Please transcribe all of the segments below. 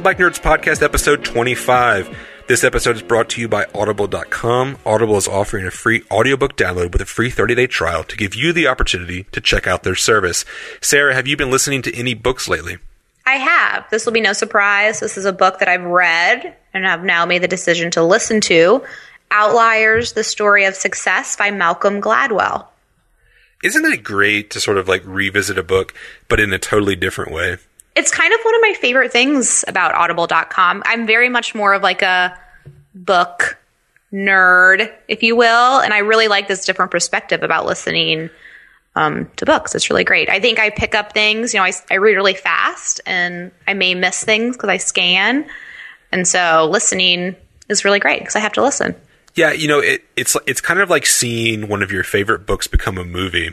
The Bike Nerds Podcast, episode 25. This episode is brought to you by Audible.com. Audible is offering a free audiobook download with a free 30 day trial to give you the opportunity to check out their service. Sara, have you been listening to any books lately? I have. This will be no surprise. This is a book that I've read and have now made the decision to listen to. Outliers: The Story of Success by Malcolm Gladwell. Isn't it great to sort of like revisit a book, but in a totally different way? It's kind of one of my favorite things about audible.com. I'm very much more of like a book nerd, if you will, and I really like this different perspective about listening um, to books. It's really great. I think I pick up things, you know, I, I read really fast and I may miss things because I scan. And so listening is really great because I have to listen. Yeah, you know, it, it's it's kind of like seeing one of your favorite books become a movie,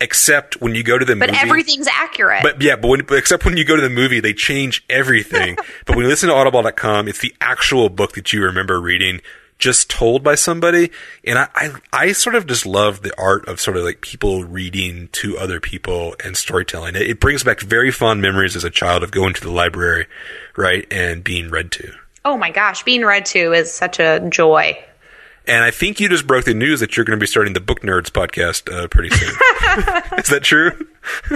except when you go to the But movie. But everything's accurate. But yeah, but, when, except when you go to the movie, they change everything. but when you listen to Audible.com, it's the actual book that you remember reading, just told by somebody. And I, I, I sort of just love the art of sort of like people reading to other people and storytelling. It, it brings back very fond memories as a child of going to the library, right, and being read to. oh my gosh, being read to is such a joy. And I think you just broke the news that you're going to be starting the Book Nerds podcast uh, pretty soon. Is that true?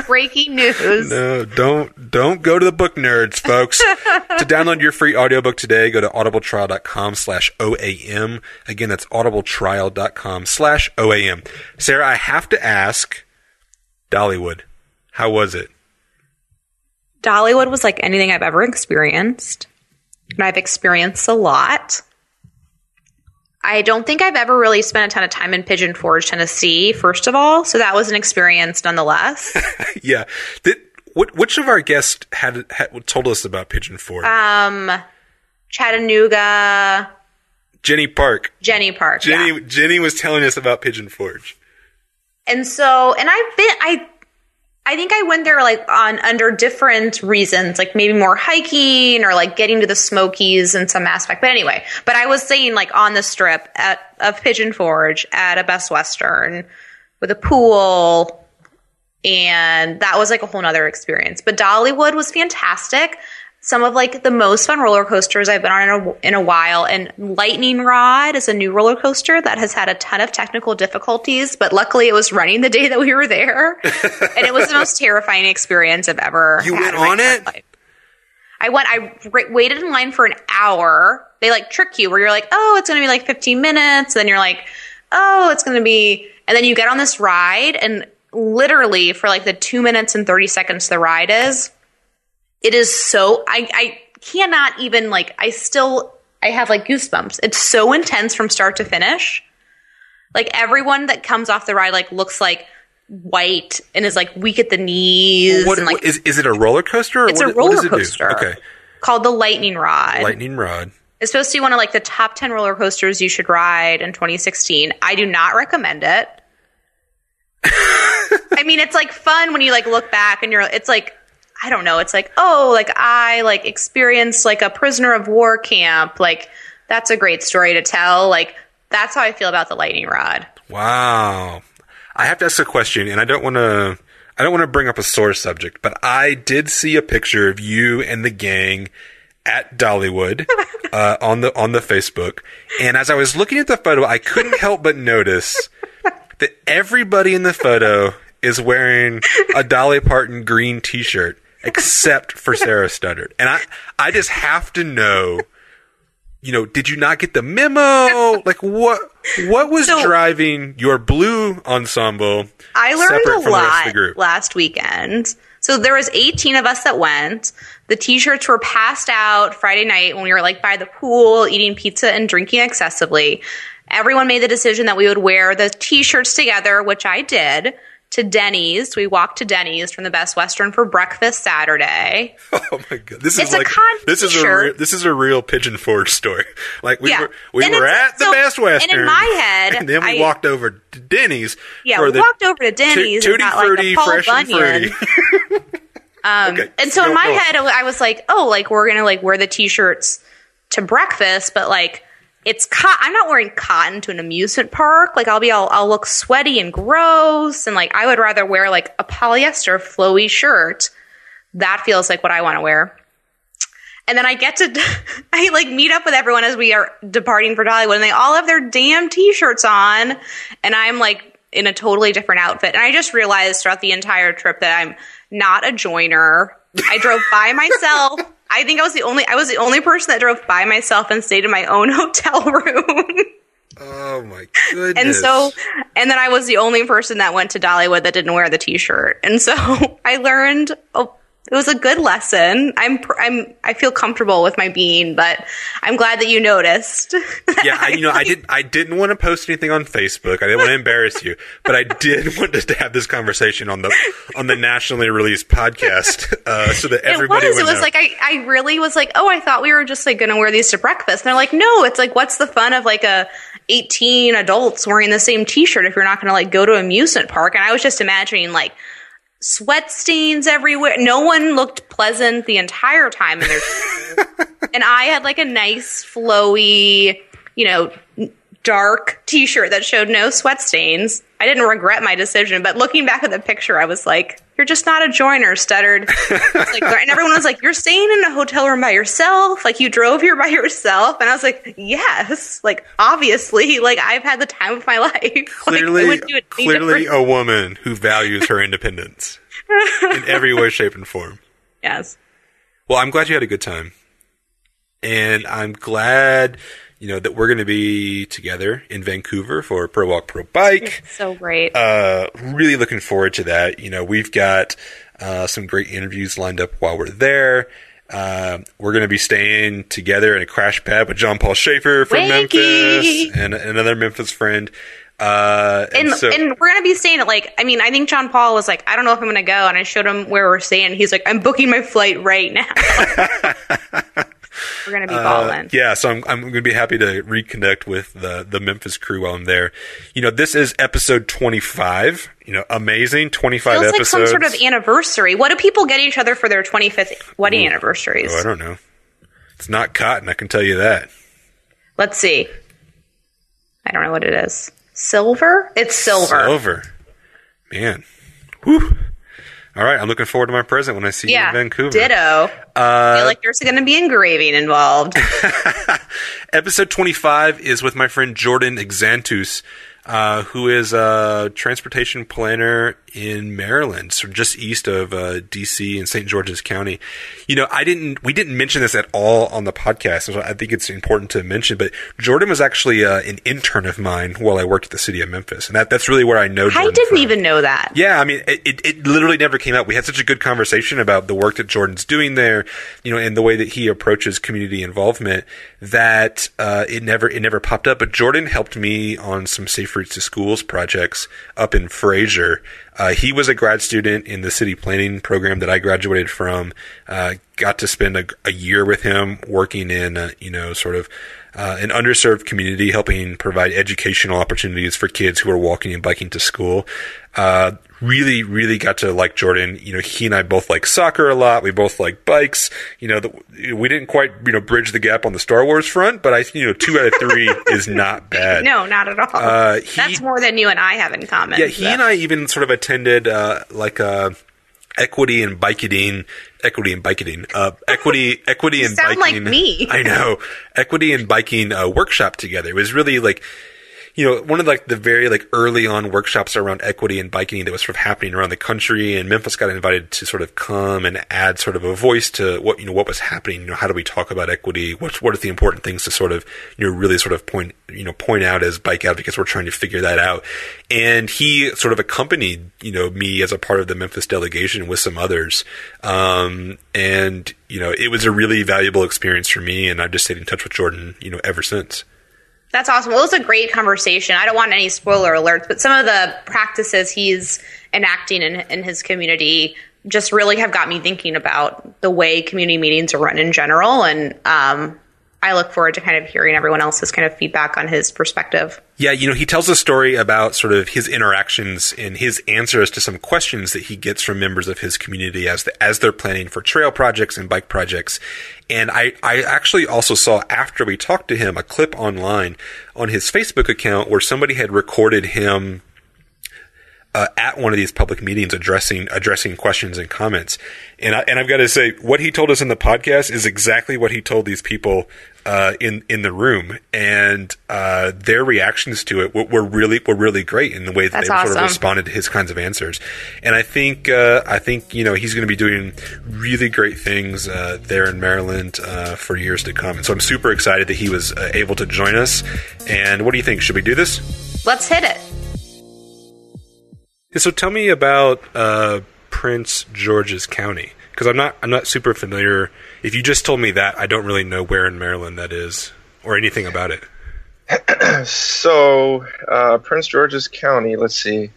Breaking news. No, don't don't go to the book nerds, folks. to download your free audiobook today, go to audibletrial.com slash OAM. Again, that's audibletrial.com slash OAM. Sara, I have to ask, Dollywood, how was it? Dollywood was like anything I've ever experienced. And I've experienced a lot. I don't think I've ever really spent a ton of time in Pigeon Forge, Tennessee, first of all. So that was an experience nonetheless. yeah. Did, what, which of our guests had, had told us about Pigeon Forge? um, Chattanooga, Jenny Park. Jenny Park. yeah. Jenny Jenny was telling us about Pigeon Forge. And so, and I've been, I, I think I went there like on under different reasons, like maybe more hiking or like getting to the Smokies in some aspect. But anyway, but I was saying like on the strip at of Pigeon Forge at a Best Western with a pool, and that was like a whole nother experience. But Dollywood was fantastic. Some of like the most fun roller coasters I've been on in a, in a while. And Lightning Rod is a new roller coaster that has had a ton of technical difficulties, but luckily it was running the day that we were there, and it was the most terrifying experience I've ever. You went on it? life. I went. I waited in line for an hour. They like trick you where you're like, oh, it's going to be like 15 minutes. Then you're like, oh, it's going to be, and then you get on this ride, and literally for like the two minutes and 30 seconds the ride is, it is so. I I cannot even like. I still. I have like goosebumps. It's so intense from start to finish. Like everyone that comes off the ride like looks like white and is like weak at the knees What, and like is is it a roller coaster? Or It's what, a roller it do? coaster. Okay, called the lightning rod. lightning rod. It's supposed to be one of like the top 10 roller coasters you should ride in 2016. I do not recommend it. I mean, it's like fun when you like look back and you're it's like I don't know, it's like, oh, like I like experienced like a prisoner of war camp. Like that's a great story to tell. Like that's how I feel about the lightning rod. Wow. I have to ask a question, and I don't want to. I don't want to bring up a sore subject, but I did see a picture of you and the gang at Dollywood uh, on the on the Facebook, and as I was looking at the photo, I couldn't help but notice that everybody in the photo is wearing a Dolly Parton green T-shirt except for Sara Studdard, and I I just have to know. You know, did you not get the memo? Like what? What was So- driving your blue ensemble? I learned a from the rest of lot last weekend. So So there was 18 of us that went. The t-shirts were passed out Friday night when we were like by the pool eating pizza and drinking excessively. Everyone made the decision that we would wear the t-shirts together, which I did. To Denny's, we walked to Denny's from the Best Western for breakfast Saturday. Oh my god, this is It's like this is a re- this is a real pigeon forge story. Like we Yeah. were we And were at the Best Western, and in my head, and then we I- walked over to Denny's. Yeah, we walked over to Denny's and tutti got, like, a frutti, fresh and Bunyan. fruity. Um, Okay, and so in my on. head, I was like, oh, like we're gonna like wear the t-shirts to breakfast, but like it's co- I'm not wearing cotton to an amusement park. Like I'll be all I'll look sweaty and gross, and like I would rather wear like a polyester flowy shirt. That feels like what I want to wear. And then I get to, I like meet up with everyone as we are departing for Dollywood, and they all have their damn t-shirts on, and I'm like in a totally different outfit. And I just realized throughout the entire trip that I'm not a joiner. I drove by myself. I think I was the only, I was the only person that drove by myself and stayed in my own hotel room. Oh my goodness! and so, and then I was the only person that went to Dollywood that didn't wear the t-shirt. And so I learned, oh, it was a good lesson. I'm, I'm, I feel comfortable with my being, but I'm glad that you noticed. yeah, I, you know, I didn't, I didn't want to post anything on Facebook. I didn't want to embarrass you, but I did want us to have this conversation on the on the nationally released podcast, uh, so that everybody it was. It was know. like I, I really was like, oh, I thought we were just like going to wear these to breakfast. And they're like, no, it's like, what's the fun of like a 18 adults wearing the same T-shirt if you're not going to like go to amusement park? And I was just imagining like sweat stains everywhere. No one looked pleasant the entire time in their and I had like a nice flowy, you know, dark t-shirt that showed no sweat stains. I didn't regret my decision, but looking back at the picture, I was like, "You're just not a joiner," Studdard. Like, and everyone was like, "You're staying in a hotel room by yourself? Like you drove here by yourself?" And I was like, "Yes, like obviously, like I've had the time of my life. clearly, wouldn't do it any clearly different." a woman who values her independence in every way, shape, and form. yes, Well, I'm glad you had a good time, and I'm glad you know that we're going to be together in Vancouver for Pro Walk Pro Bike. so great. Uh, really looking forward to that. You know, we've got uh, some great interviews lined up while we're there. Uh, we're going to be staying together in a crash pad with John Paul Schaefer from. Memphis and another Memphis friend. Uh, and, and, so, and we're gonna be staying at like I mean I think John Paul was like I don't know if I'm gonna go and I showed him where we're staying he's like I'm booking my flight right now we're gonna be Uh, balling yeah, so I'm, I'm going to be happy to reconnect with the the Memphis crew while I'm there. You know, this is episode 25. You know, amazing 25 feels like some sort of anniversary what do people get each other for their 25th wedding anniversaries oh, I don't know. It's not cotton, I can tell you that. let's see I don't know what it is silver it's silver Silver. Man. Whew. All right, I'm looking forward to my present when I see you yeah in Vancouver. ditto. Uh, I feel like there's gonna be engraving involved. Episode 25 is with my friend Jordan Exantus, uh, who is a transportation planner in Maryland, so just east of uh, DC in St. George's County. You know, I didn't, we didn't mention this at all on the podcast, so I think it's important to mention. But Jordan was actually uh, an intern of mine while I worked at the city of Memphis, and that, that's really where I know. Jordan I didn't from. even know that Yeah, I mean, it, it, it literally never came up. We had such a good conversation about the work that Jordan's doing there, you know, and the way that he approaches community involvement that uh, it never it never popped up. But Jordan helped me on some Safe Routes to Schools projects up in Frayser. Uh, he was a grad student in the city planning program that I graduated from. Uh, got to spend a, a year with him working in, uh, you know, sort of uh, an underserved community, helping provide educational opportunities for kids who are walking and biking to school. Uh, really, really got to like Jordan. You know, he and I both like soccer a lot. We both like bikes. You know, the, we didn't quite, you know, bridge the gap on the Star Wars front, but I, you know, two out of three is not bad. no not at all Uh, he- that's more than you and I have in common Yeah, he and I even sort of attended uh, like a equity and biking, equity and biking, uh, equity, equity and sound like me. I know equity and biking uh, workshop together. It was really like. You know, one of like the very like early on workshops around equity and biking that was sort of happening around the country, and Memphis got invited to sort of come and add sort of a voice to what you know what was happening. You know, how do we talk about equity? What what are the important things to sort of you know really sort of point you know point out as bike advocates? We're trying to figure that out, and he sort of accompanied you know me as a part of the Memphis delegation with some others, um, and you know it was a really valuable experience for me, and I've just stayed in touch with Jordan you know ever since. That's awesome. Well, it was a great conversation. I don't want any spoiler alerts, but some of the practices he's enacting in, in his community just really have got me thinking about the way community meetings are run in general. And um, I look forward to kind of hearing everyone else's kind of feedback on his perspective. Yeah, you know, he tells a story about sort of his interactions and his answers to some questions that he gets from members of his community as the, as they're planning for trail projects and bike projects. And I, I actually also saw after we talked to him a clip online on his Facebook account where somebody had recorded him uh, at one of these public meetings addressing addressing questions and comments. And I, and I've got to say, what he told us in the podcast is exactly what he told these people uh, in in the room, and uh, their reactions to it were, were, really were really great in the way that That's they awesome. sort of responded to his kinds of answers. And I think uh, I think you know he's going to be doing really great things uh, there in Maryland uh, for years to come. And so I'm super excited that he was able to join us. And what do you think? Should we do this? Let's hit it. So tell me about uh, Prince George's County because I'm not I'm not super familiar. If you just told me that, I don't really know where in Maryland that is or anything about it. so uh, Prince George's County. Let's see.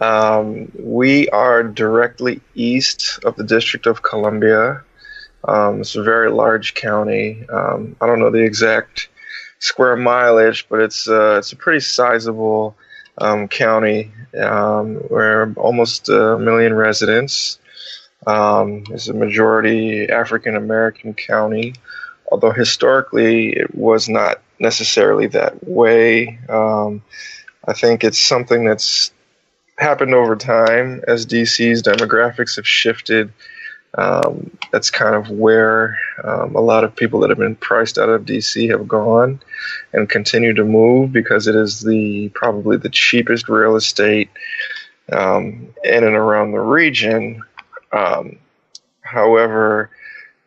Um, we are directly east of the District of Columbia. Um, it's a very large county. Um, I don't know the exact square mileage, but it's uh, it's a pretty sizable um, county. Um, we're almost a million residents. Um, it's a majority African American county, although historically it was not necessarily that way. Um, I think it's something that's happened over time as DC's demographics have shifted. Um, that's kind of where um, a lot of people that have been priced out of DC have gone and continue to move because it is the probably the cheapest real estate um, in and around the region. Um, however,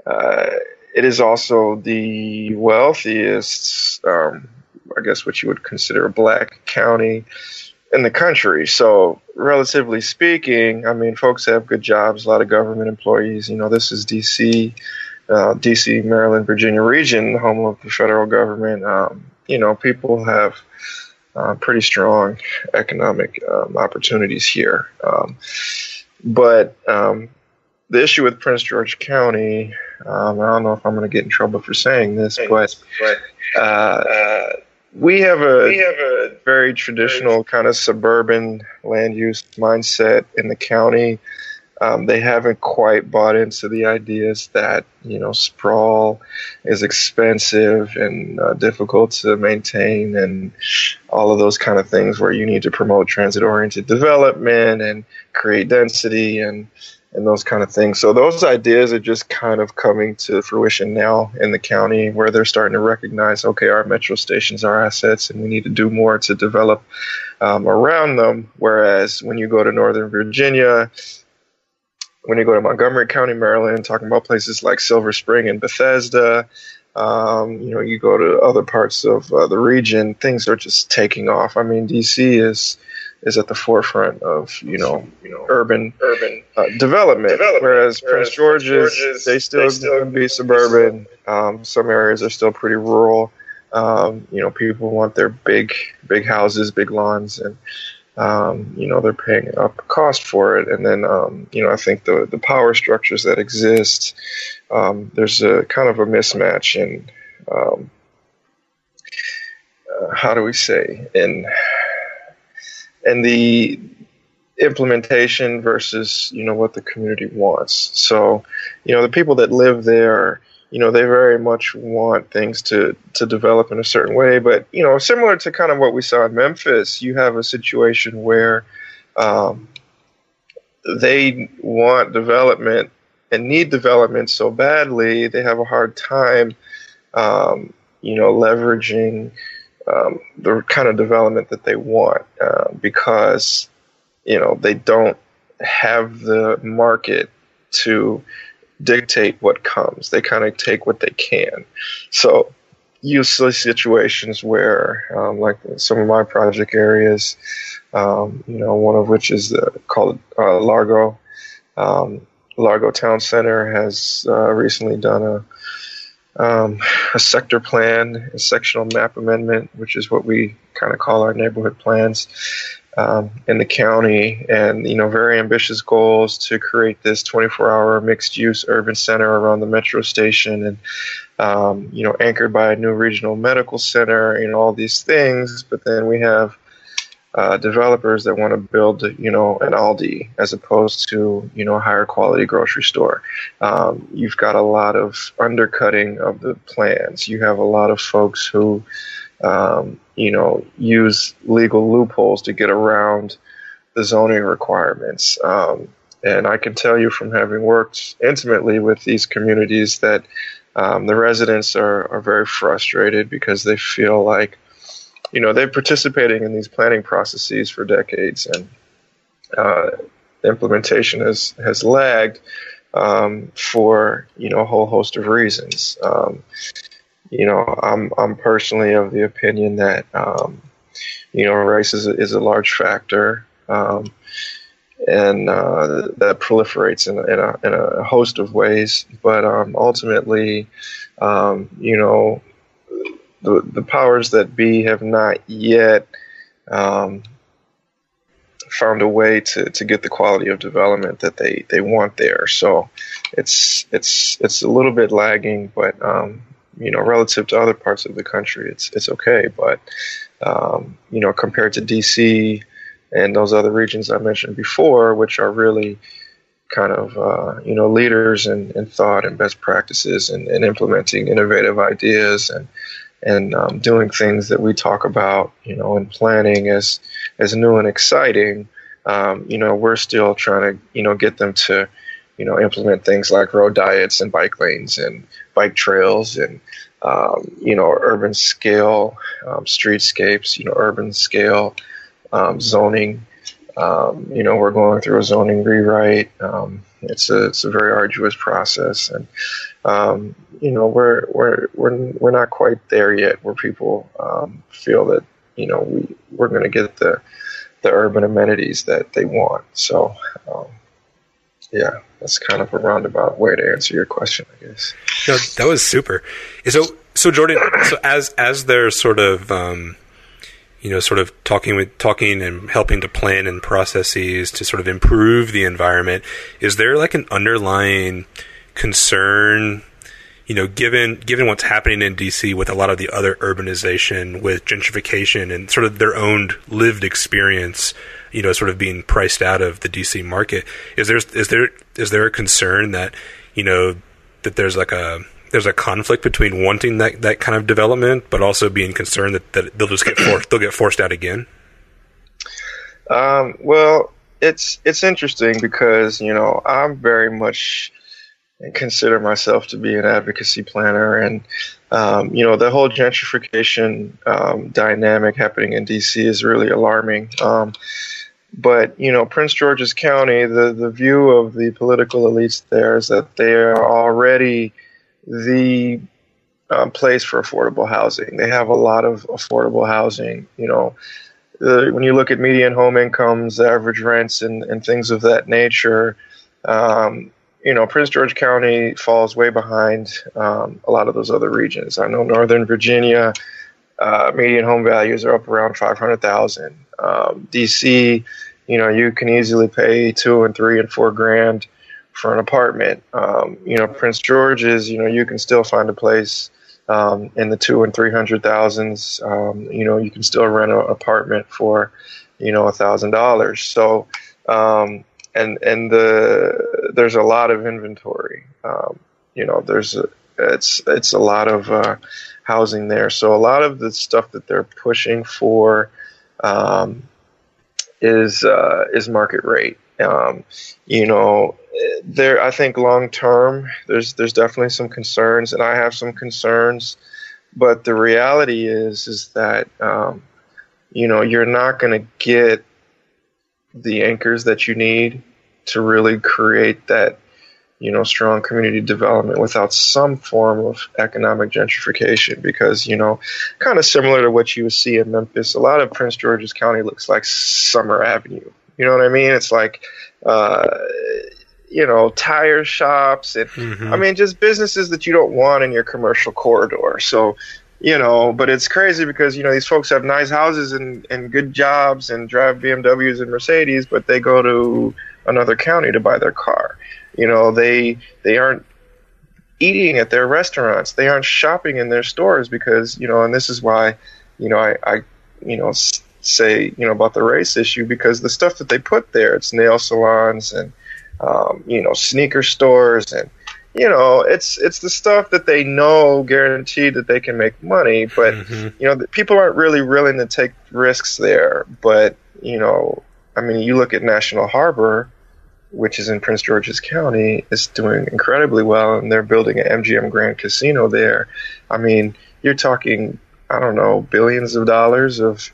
uh, it is also the wealthiest, um, I guess, what you would consider a black county in the country. So, relatively speaking, I mean, folks have good jobs, a lot of government employees. You know, this is DC, uh, DC, Maryland, Virginia region, the home of the federal government. Um, you know, people have uh, pretty strong economic um, opportunities here. Um, but um, the issue with Prince George County, um, I don't know if I'm going to get in trouble for saying this, but uh, uh, we have a we have a very traditional kind of suburban land use mindset in the county. Um, they haven't quite bought into the ideas that you know sprawl is expensive and uh, difficult to maintain, and all of those kind of things where you need to promote transit-oriented development and create density and and those kind of things. So those ideas are just kind of coming to fruition now in the county where they're starting to recognize, okay, our metro stations are assets and we need to do more to develop um, around them. Whereas when you go to Northern Virginia, when you go to Montgomery County, Maryland, talking about places like Silver Spring and Bethesda, um, you know, you go to other parts of uh, the region, things are just taking off. I mean, DC is is at the forefront of you know you know urban urban uh, development, development, whereas, whereas Prince George's they still, they still be suburban. Um, some areas are still pretty rural. Um, you know, people want their big big houses, big lawns, and um, you know they're paying up cost for it. And then um, you know I think the the power structures that exist, um, there's a kind of a mismatch in um, uh, how do we say in and the implementation versus you know what the community wants. So, you know, the people that live there, you know, they very much want things to to develop in a certain way. But you know, similar to kind of what we saw in Memphis, you have a situation where um, they want development and need development so badly, they have a hard time, um, you know, leveraging um, the kind of development that they want uh, because you know they don't have the market to dictate what comes. They kind of take what they can. So see situations where, um, like some of my project areas, um, you know, one of which is uh, called uh, Largo. Um, Largo Town Center has uh, recently done a um, a sector plan, a sectional map amendment, which is what we kind of call our neighborhood plans um, in the county, and you know, very ambitious goals to create this 24-hour mixed-use urban center around the metro station, and um, you know, anchored by a new regional medical center, and all these things. But then we have uh, developers that want to build, you know, an Aldi as opposed to, you know, a higher quality grocery store. Um, you've got a lot of undercutting of the plans. You have a lot of folks who, um, you know, use legal loopholes to get around the zoning requirements. Um, and I can tell you from having worked intimately with these communities that um, the residents are, are very frustrated because they feel like you know, they're participating in these planning processes for decades, and uh, implementation has has lagged um, for you know a whole host of reasons. You know, I'm I'm personally of the opinion that um, you know race is a, is a large factor. Um, and uh, that proliferates in a, in, a, in a, host of ways, but um, ultimately, um, you know, the, the powers that be have not yet um, found a way to, to get the quality of development that they, they want there. So it's it's it's a little bit lagging, but um, you know, relative to other parts of the country, it's it's okay. But um, you know, compared to DC and those other regions I mentioned before, which are really kind of uh, you know leaders in, in thought and best practices and, and implementing innovative ideas and and um, doing things that we talk about, you know, and planning as as new and exciting. Um, you know, we're still trying to, you know, get them to, you know, implement things like road diets and bike lanes and bike trails and, um, you know, urban scale um, streetscapes, you know, urban scale um, zoning. Um, you know, we're going through a zoning rewrite. it's a it's a very arduous process, and um, you know, we're we're we're we're not quite there yet, where people um, feel that you know we we're going to get the the urban amenities that they want. So, um, yeah, that's kind of a roundabout way to answer your question, I guess. No, that was super. So, so Jordan, so as as they're sort of um, you know, sort of talking with talking and helping to plan and processes to sort of improve the environment. Is there like an underlying concern you know, given given what's happening in DC with a lot of the other urbanization, with gentrification and sort of their own lived experience, you know, sort of being priced out of the DC market, is there is there is there a concern that you know that there's like a there's a conflict between wanting that, that kind of development, but also being concerned that, that they'll just get forced they'll get forced out again. Um, well, it's it's interesting because you know I'm very much consider myself to be an advocacy planner. And, um, you know, the whole gentrification um, dynamic happening in DC is really alarming. Um, but, you know, Prince George's County, the, the view of the political elites there is that they are already the um, place for affordable housing. They have a lot of affordable housing, you know. When you look at median home incomes, average rents, and, and things of that nature, um, you know, Prince George County falls way behind um, a lot of those other regions. I know Northern Virginia uh, median home values are up around five hundred thousand. Um, DC, you know, you can easily pay two and three and four grand for an apartment. Um, you know, Prince George's, you know, you can still find a place um, in the two and three hundred thousands. Um, you know, you can still rent an apartment for, you know, a thousand dollars. So um, and and the there's a lot of inventory. Um, you know, there's a, it's it's a lot of uh, housing there. So a lot of the stuff that they're pushing for um, is uh, is market rate. Um, you know, there I think long term there's there's definitely some concerns, and I have some concerns But the reality is, is that um, you know you're not going to get the anchors that you need to really create that you know strong community development without some form of economic gentrification because you know kind of similar to what you would see in Memphis a lot of Prince George's County looks like Summer Avenue. You know what I mean? It's like uh, you know tire shops and Mhm. I mean just businesses that you don't want in your commercial corridor. So you know but it's crazy because you know these folks have nice houses and, and good jobs and drive BMWs and Mercedes but they go to another county to buy their car you know they they aren't eating at their restaurants they aren't shopping in their stores because you know and this is why you know i, I you know say you know about the race issue because the stuff that they put there it's nail salons and um, you know sneaker stores and you know it's it's the stuff that they know guaranteed that they can make money but Mhm. you know the people aren't really willing to take risks there but you know i mean you look at national harbor which is in Prince George's County, is doing incredibly well, and they're building an MGM Grand Casino there. I mean, you're talking, I don't know, billions of dollars of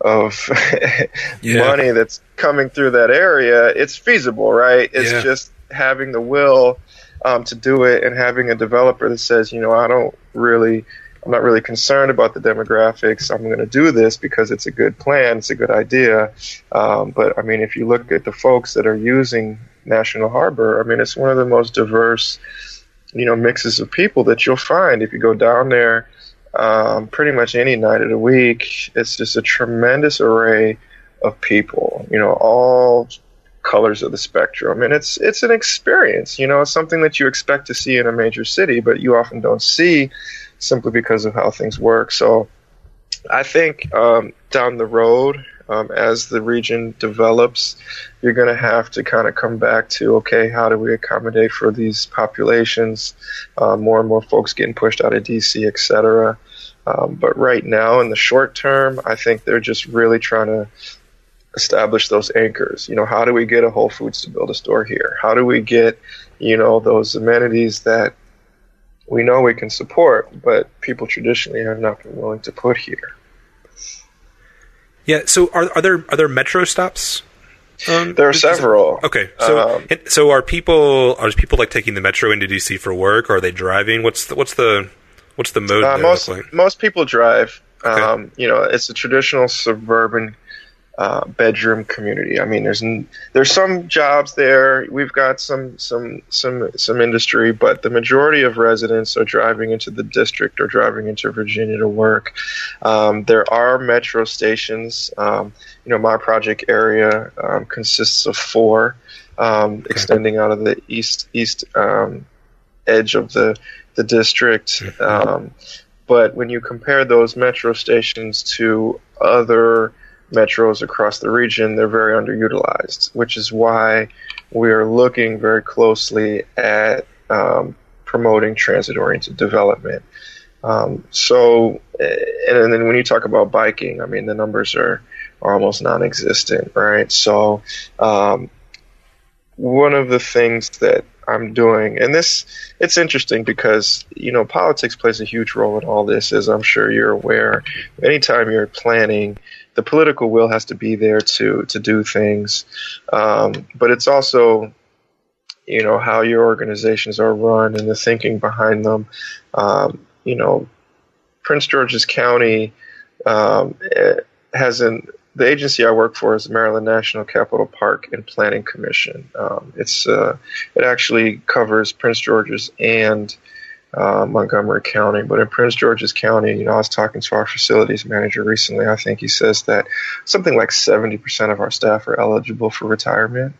of Yeah. money that's coming through that area. It's feasible, right? It's Yeah. just having the will um, to do it and having a developer that says, you know, I don't really. I'm not really concerned about the demographics. I'm going to do this because it's a good plan. It's a good idea. Um, but I mean, if you look at the folks that are using National Harbor, I mean, it's one of the most diverse, you know, mixes of people that you'll find if you go down there. Um, pretty much any night of the week, it's just a tremendous array of people. You know, all colors of the spectrum, and it's it's an experience. You know, it's something that you expect to see in a major city, but you often don't see simply because of how things work. So. I think um, down the road, um, as the region develops, you're going to have to kind of come back to okay, how do we accommodate for these populations? Uh, more and more folks getting pushed out of DC, et cetera. Um, but right now, in the short term, I think they're just really trying to establish those anchors. You know, how do we get a Whole Foods to build a store here? How do we get, you know, those amenities that we know we can support, but people traditionally have not been willing to put here? Yeah. So are are there are there metro stops? Um, There are is- is it- several. Okay, so Um, so are people are people like taking the metro into DC for work? Or are they driving? What's the, what's the what's the mode Uh, most like? most people drive. Okay. Um, you know, it's a traditional suburban uh, bedroom community. I mean, there's there's some jobs there. We've got some some some some industry, but the majority of residents are driving into the district or driving into Virginia to work. Um, there are metro stations. Um, you know, my project area um, consists of four, um, extending out of the east east um, edge of the the district. Um, but when you compare those metro stations to other metros across the region, they're very underutilized, which is why we are looking very closely at um, promoting transit oriented development. Um, so, eh, and then when you talk about biking, I mean, the numbers are, are almost non existent, right? So, um, one of the things that I'm doing, and this it's interesting because you know politics plays a huge role in all this, as I'm sure you're aware. Anytime you're planning, the political will has to be there to to do things, um, but it's also you know how your organizations are run and the thinking behind them. Um, you know, Prince George's County um, eh, has an the agency I work for is the Maryland National Capital Park and Planning Commission. Um, it's uh, it actually covers Prince George's and uh, Montgomery County, but in Prince George's County, you know, I was talking to our facilities manager recently. I think he says that something like seventy percent of our staff are eligible for retirement.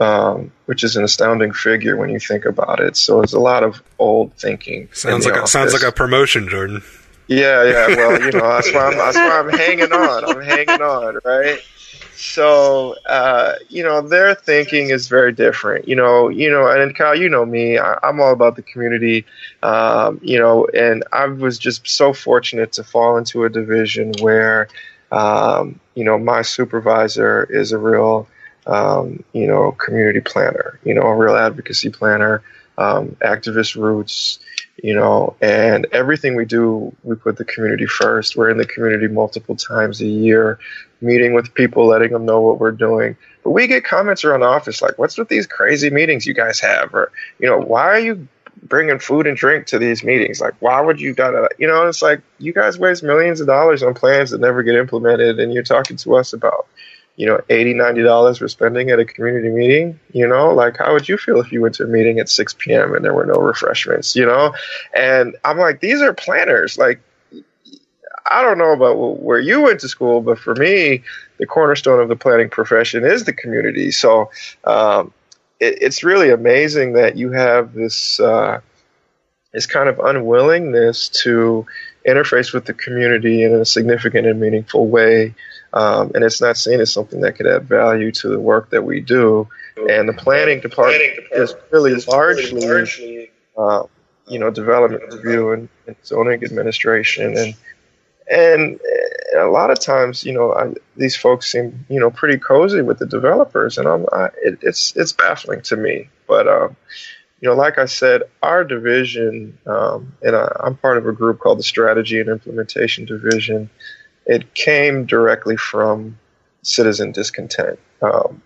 Um, which is an astounding figure when you think about it. So it's a lot of old thinking. Sounds like a, sounds like a promotion, Jordan. Yeah, yeah. Well, you know, that's why I'm that's why I'm hanging on. I'm hanging on, right? So, uh, you know, their thinking is very different. You know, you know, and Kyle, you know me. I, I'm all about the community. Um, you know, and I was just so fortunate to fall into a division where, um, you know, my supervisor is a real, um, you know, community planner. You know, a real advocacy planner, um, activist roots you know, and everything we do, we put the community first. We're in the community multiple times a year, meeting with people, letting them know what we're doing. But we get comments around the office like, what's with these crazy meetings you guys have? Or, you know, why are you bringing food and drink to these meetings? Like, why would you, gotta?" you know, it's like, you guys waste millions of dollars on plans that never get implemented, and you're talking to us about you know, 80 $90 we're spending at a community meeting, you know, like how would you feel if you went to a meeting at 6 p.m. and there were no refreshments, you know? And I'm like, these are planners. Like, I don't know about where you went to school, but for me, the cornerstone of the planning profession is the community. So um, it, it's really amazing that you have this uh, this kind of unwillingness to interface with the community in a significant and meaningful way um, and it's not seen as something that could add value to the work that we do. And the planning department, is really largely, largely uh, you know, development review and, and, zoning administration, and and a lot of times, you know, I, these folks seem, you know, pretty cozy with the developers, and I'm, I, it, it's it's baffling to me. But um, you know, like I said, our division, um, and I, I'm part of a group called the Strategy and Implementation Division it came directly from citizen discontent. Um,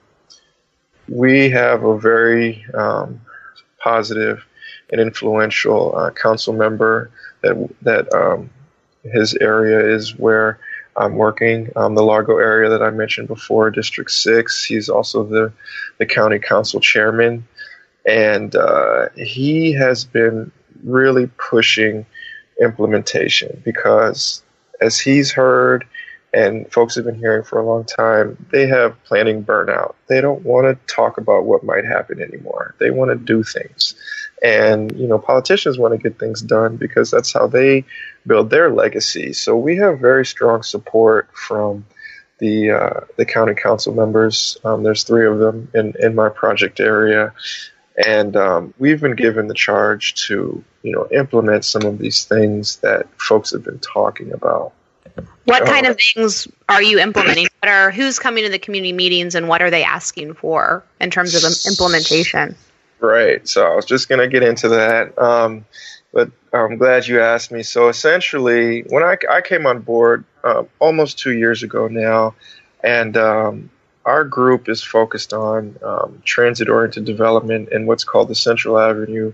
we have a very um, positive and influential uh, council member that that um, his area is where I'm working. Um, the Largo area that I mentioned before, District Six. He's also the the county council chairman, and uh, he has been really pushing implementation because as he's heard and folks have been hearing for a long time, they have planning burnout. They don't want to talk about what might happen anymore. They want to do things. And, you know, politicians want to get things done because that's how they build their legacy. So we have very strong support from the uh, the county council members. Um, there's three of them in, in my project area. And um, we've been given the charge to, you know, implement some of these things that folks have been talking about. What kind of things are you implementing? What are who's coming to the community meetings, and what are they asking for in terms of implementation? Right. So I was just going to get into that, um, but I'm glad you asked me. So essentially, when I, I came on board um, almost two years ago now, and um, our group is focused on um, transit oriented development in what's called the Central Avenue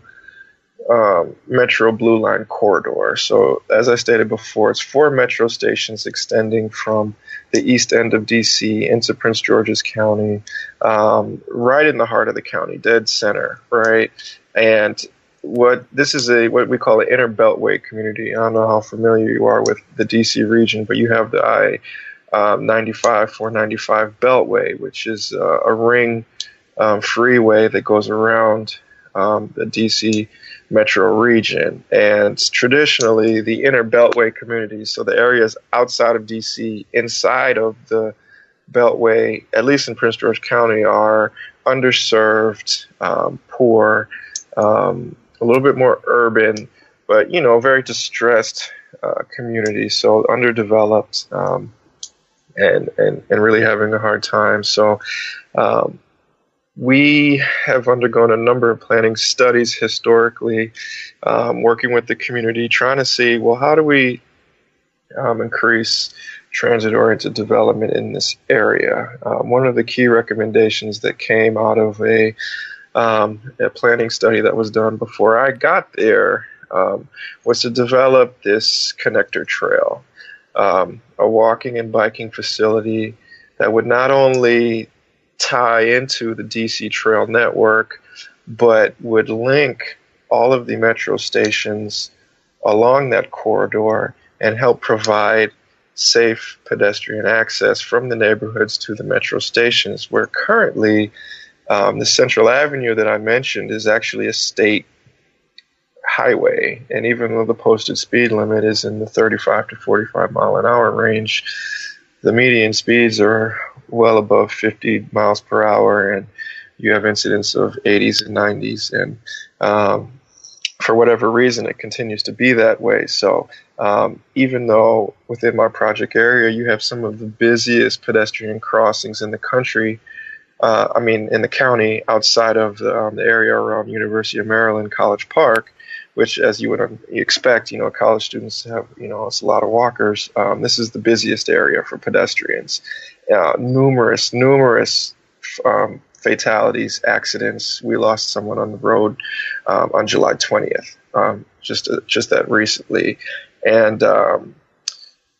um, Metro Blue Line corridor. So, as I stated before, it's four metro stations extending from the east end of DC into Prince George's County, um, right in the heart of the county, dead center, right? And what this is a what we call an inner beltway community. I don't know how familiar you are with the DC region, but you have the I um, 95 495 Beltway, which is uh, a ring um, freeway that goes around um, the DC metro region. And traditionally, the inner Beltway communities, so the areas outside of DC, inside of the Beltway, at least in Prince George County, are underserved, um, poor, um, a little bit more urban, but you know, very distressed uh, communities. So underdeveloped. Um, and, and, and really having a hard time. So, um, we have undergone a number of planning studies historically, um, working with the community, trying to see well, how do we um, increase transit oriented development in this area? Um, one of the key recommendations that came out of a, um, a planning study that was done before I got there um, was to develop this connector trail um, a walking and biking facility that would not only tie into the DC Trail network, but would link all of the metro stations along that corridor and help provide safe pedestrian access from the neighborhoods to the metro stations, where currently um, the Central Avenue that I mentioned is actually a state highway. And even though the posted speed limit is in the 35 to 45 mile an hour range, the median speeds are well above 50 miles per hour, and you have incidents of 80s and 90s. And um, for whatever reason, it continues to be that way. So um, even though within my project area you have some of the busiest pedestrian crossings in the country, uh, I mean, in the county outside of the, um, the area around University of Maryland College Park, which, as you would expect, you know, college students have, you know, it's a lot of walkers. Um, this is the busiest area for pedestrians. Uh, numerous, numerous um, fatalities, accidents. We lost someone on the road um, on July 20th, um, just uh, just that recently, and um,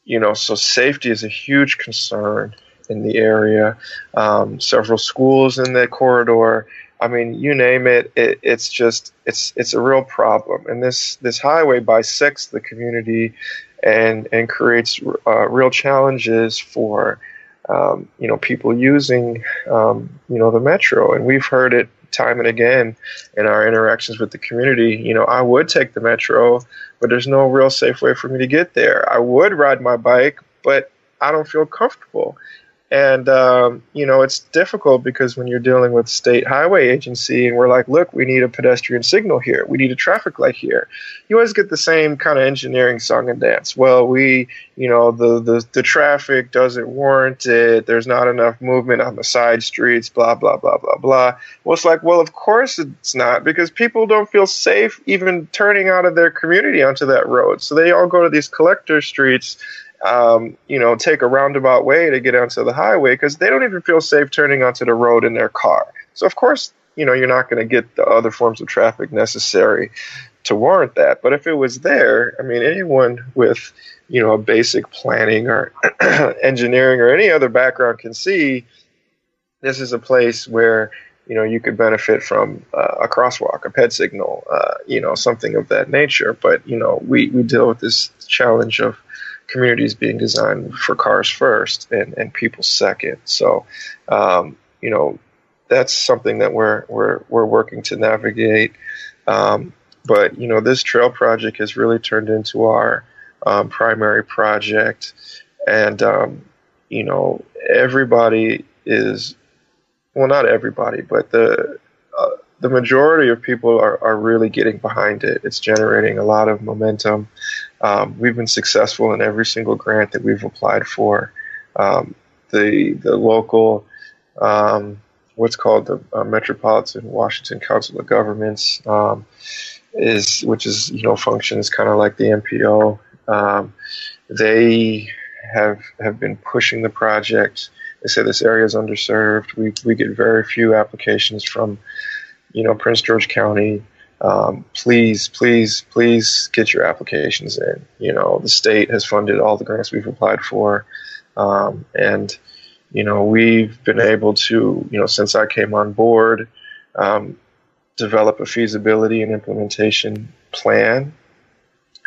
you know, so safety is a huge concern in the area. Um, several schools in that corridor. I mean, you name it, it, it's just it's it's a real problem. And this this highway bisects the community and and creates uh, real challenges for um, you know people using um, you know the metro. And we've heard it time and again in our interactions with the community. You know, I would take the metro, but there's no real safe way for me to get there. I would ride my bike, but I don't feel comfortable. And, um, you know, it's difficult because when you're dealing with state highway agency and we're like, look, we need a pedestrian signal here. We need a traffic light here. You always get the same kind of engineering song and dance. Well, we, you know, the, the, the traffic doesn't warrant it. There's not enough movement on the side streets, blah, blah, blah, blah, blah. Well, it's like, well, of course it's not because people don't feel safe even turning out of their community onto that road. So they all go to these collector streets um, you know, take a roundabout way to get onto the highway because they don't even feel safe turning onto the road in their car. So, of course, you know, you're not going to get the other forms of traffic necessary to warrant that. But if it was there, I mean, anyone with, you know, a basic planning or engineering or any other background can see this is a place where, you know, you could benefit from uh, a crosswalk, a ped signal, uh, you know, something of that nature. But, you know, we, we deal with this challenge of communities being designed for cars first and, and people second. So, um, you know, that's something that we're we're we're working to navigate. Um, but you know, this trail project has really turned into our um, primary project, and um, you know, everybody is well, not everybody, but the the majority of people are, are really getting behind it. It's generating a lot of momentum. Um, we've been successful in every single grant that we've applied for. Um, the the local um, what's called the uh, Metropolitan Washington Council of Governments um, is which is you know functions kind of like the MPO. Um, they have have been pushing the project. They say this area is underserved. We we get very few applications from you know, Prince George County, um, please, please, please get your applications in. You know, the state has funded all the grants we've applied for. Um, and, you know, we've been able to, you know, since I came on board, um, develop a feasibility and implementation plan.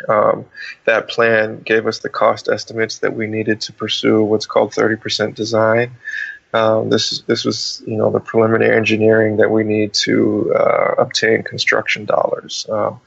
Um, that plan gave us the cost estimates that we needed to pursue what's called 30% design. Um, this is this was you know the preliminary engineering that we need to uh, obtain construction dollars. Um,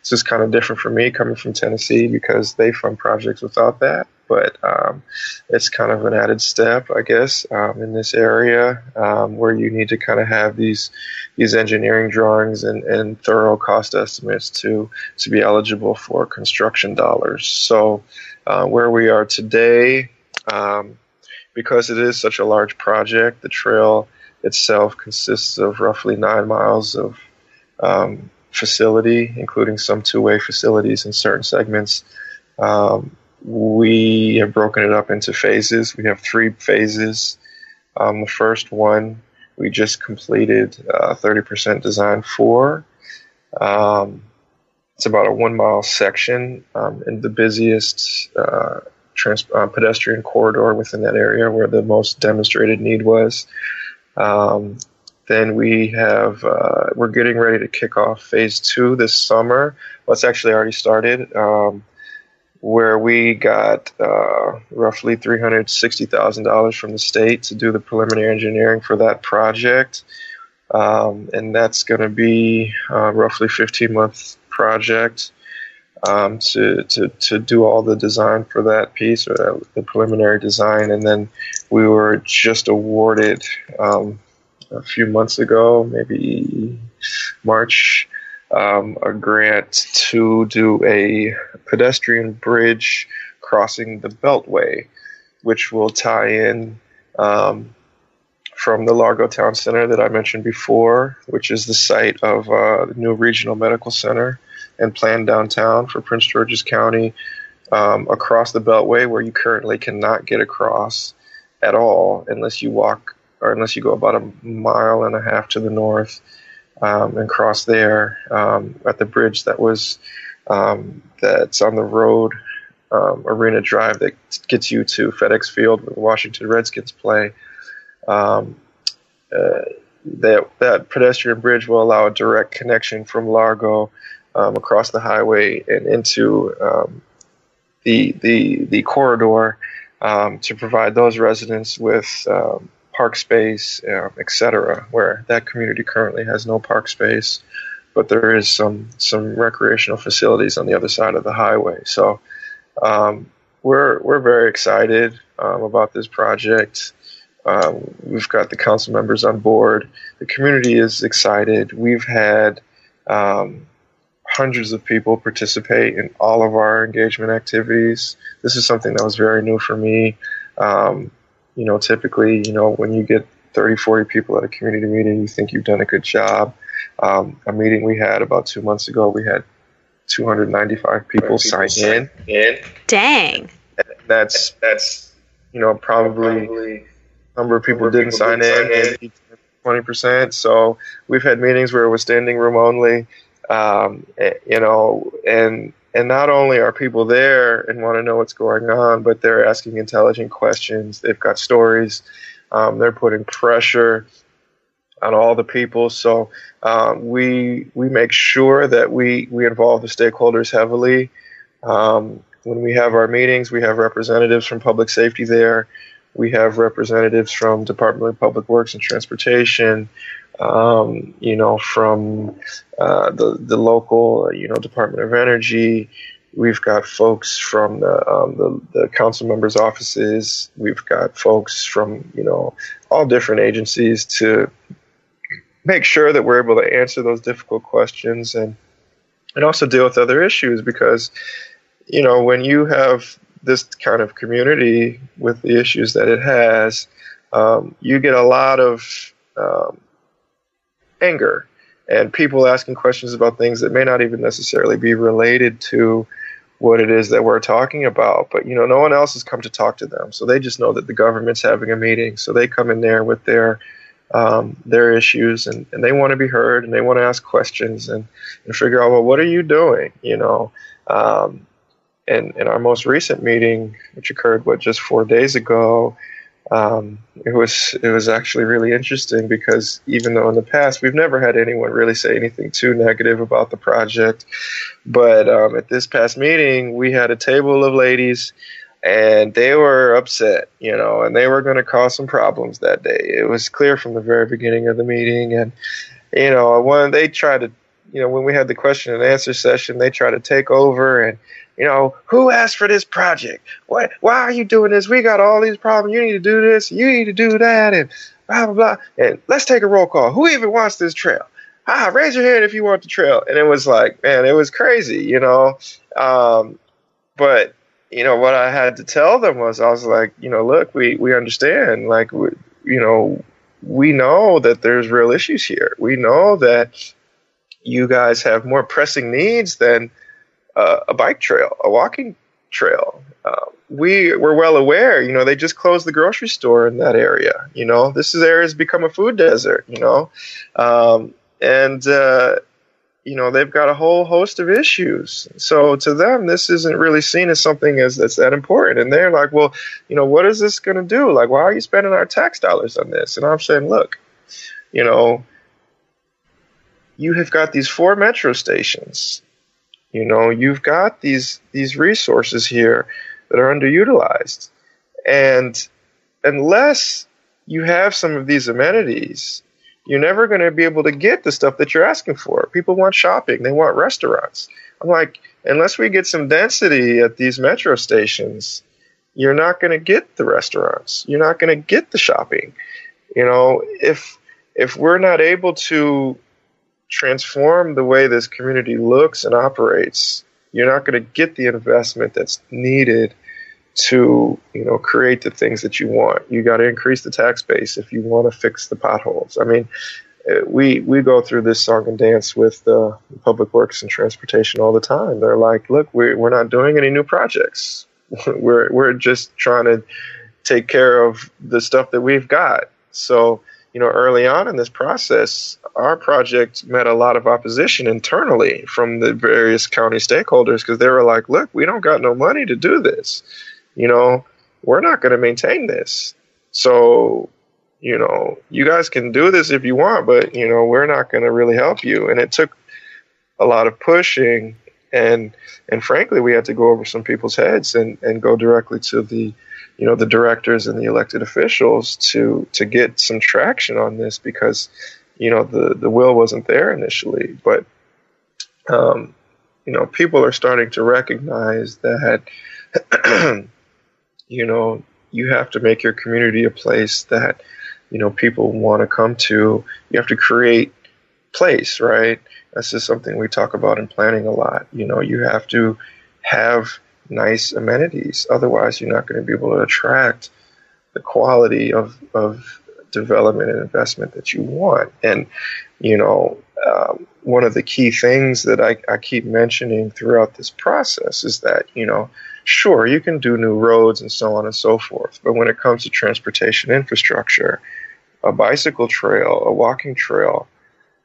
this is kind of different for me coming from Tennessee because they fund projects without that, but um, it's kind of an added step, I guess, um, in this area um, where you need to kind of have these these engineering drawings and, and thorough cost estimates to to be eligible for construction dollars. So uh, where we are today. Um, because it is such a large project, the trail itself consists of roughly nine miles of um, facility, including some two-way facilities in certain segments. Um, we have broken it up into phases. We have three phases. Um, the first one we just completed uh, 30% design for. Um, it's about a one mile section um, in the busiest uh, trans- uh, pedestrian corridor within that area where the most demonstrated need was. Um, then we have uh, we're getting ready to kick off phase two this summer. Well, it's actually already started, um, where we got uh, roughly three hundred sixty thousand dollars from the state to do the preliminary engineering for that project, um, and that's going to be uh, roughly fifteen month project um, to, to, to do all the design for that piece or the preliminary design. And then we were just awarded um, a few months ago, maybe March, um, a grant to do a pedestrian bridge crossing the Beltway, which will tie in um, from the Largo Town Center that I mentioned before, which is the site of uh, the new regional medical center and planned downtown for Prince George's County um, across the Beltway, where you currently cannot get across at all unless you walk or unless you go about a mile and a half to the north um, and cross there um, at the bridge that was um, that's on the road um, Arena Drive that gets you to FedEx Field where the Washington Redskins play. Um, uh, that that pedestrian bridge will allow a direct connection from Largo um, across the highway and into um, the the the corridor um, to provide those residents with um, park space, uh, etc. Where that community currently has no park space, but there is some some recreational facilities on the other side of the highway. So um, we're we're very excited um, about this project. Um, we've got the council members on board. The community is excited. We've had um, hundreds of people participate in all of our engagement activities. This is something that was very new for me. Um, you know, typically, you know, when you get 30, 40 people at a community meeting, you think you've done a good job. Um, a meeting we had about two months ago, we had 295 people, sign in. in. Dang. And that's that's you know probably, probably number of people didn't people sign didn't in, twenty percent. So we've had meetings where it was standing room only. Um, eh, you know, and and not only are people there and want to know what's going on, but they're asking intelligent questions. They've got stories. Um, they're putting pressure on all the people. So um, we we make sure that we we involve the stakeholders heavily. Um, when we have our meetings, we have representatives from public safety there. We have representatives from Department of Public Works and Transportation. Um, you know, from uh, the the local, you know, Department of Energy. We've got folks from the, um, the, the council members' offices. We've got folks from you know all different agencies to make sure that we're able to answer those difficult questions and and also deal with other issues because you know when you have this kind of community with the issues that it has um, you get a lot of um, anger and people asking questions about things that may not even necessarily be related to what it is that we're talking about. But you know no one else has come to talk to them. So they just know that the government's having a meeting. So they come in there with their um, their issues and, and they want to be heard and they want to ask questions and, and figure out, well, what are you doing? You know, um, and in our most recent meeting, which occurred, what, just four days ago, um, it was it was actually really interesting because even though in the past we've never had anyone really say anything too negative about the project, but um, at this past meeting we had a table of ladies and they were upset, you know, and they were going to cause some problems that day. It was clear from the very beginning of the meeting, and you know, when they tried to, you know, when we had the question and answer session, they tried to take over and. You know, who asked for this project? What? Why are you doing this? We got all these problems. You need to do this. You need to do that, and blah blah blah. And let's take a roll call. Who even wants this trail? Ah, raise your hand if you want the trail. And it was like, man, it was crazy, you know. Um, but you know, what I had to tell them was, I was like, you know, look, we, we understand, like, we, you know, we know that there's real issues here. We know that you guys have more pressing needs than uh, a bike trail, a walking trail. Uh, we we're well aware. You know, they just closed the grocery store in that area. You know, this is area has become a food desert. You know, um, and uh, you know they've got a whole host of issues so to them this isn't really seen as something as that's that important and they're like well you know what is this going to do like why are you spending our tax dollars on this and i'm saying look you know you have got these four metro stations you know you've got these these resources here that are underutilized and unless you have some of these amenities you're never going to be able to get the stuff that you're asking for. People want shopping, they want restaurants. I'm like, unless we get some density at these metro stations, you're not going to get the restaurants. You're not going to get the shopping. You know, if if we're not able to transform the way this community looks and operates, you're not going to get the investment that's needed to you know create the things that you want. You got to increase the tax base if you want to fix the potholes. I mean, uh, we we go through this song and dance with uh, public works and transportation all the time. They're like, look, we're we're not doing any new projects. we're we're just trying to take care of the stuff that we've got. So you know, early on in this process, our project met a lot of opposition internally from the various county stakeholders because they were like, look, we don't got no money to do this. You know, we're not going to maintain this. So, you know, you guys can do this if you want, but, you know, we're not going to really help you. And it took a lot of pushing and and frankly we had to go over some people's heads and, and go directly to the you know the directors and the elected officials to to get some traction on this because you know the the will wasn't there initially. But um, you know people are starting to recognize that you know you have to make your community a place that you know people want to come to. You have to create place right this is something we talk about in planning a lot you know you have to have nice amenities. Otherwise, you're not going to be able to attract the quality of, of development and investment that you want. And, you know, um, one of the key things that I, I keep mentioning throughout this process is that, you know, sure, you can do new roads and so on and so forth. But when it comes to transportation infrastructure, a bicycle trail, a walking trail,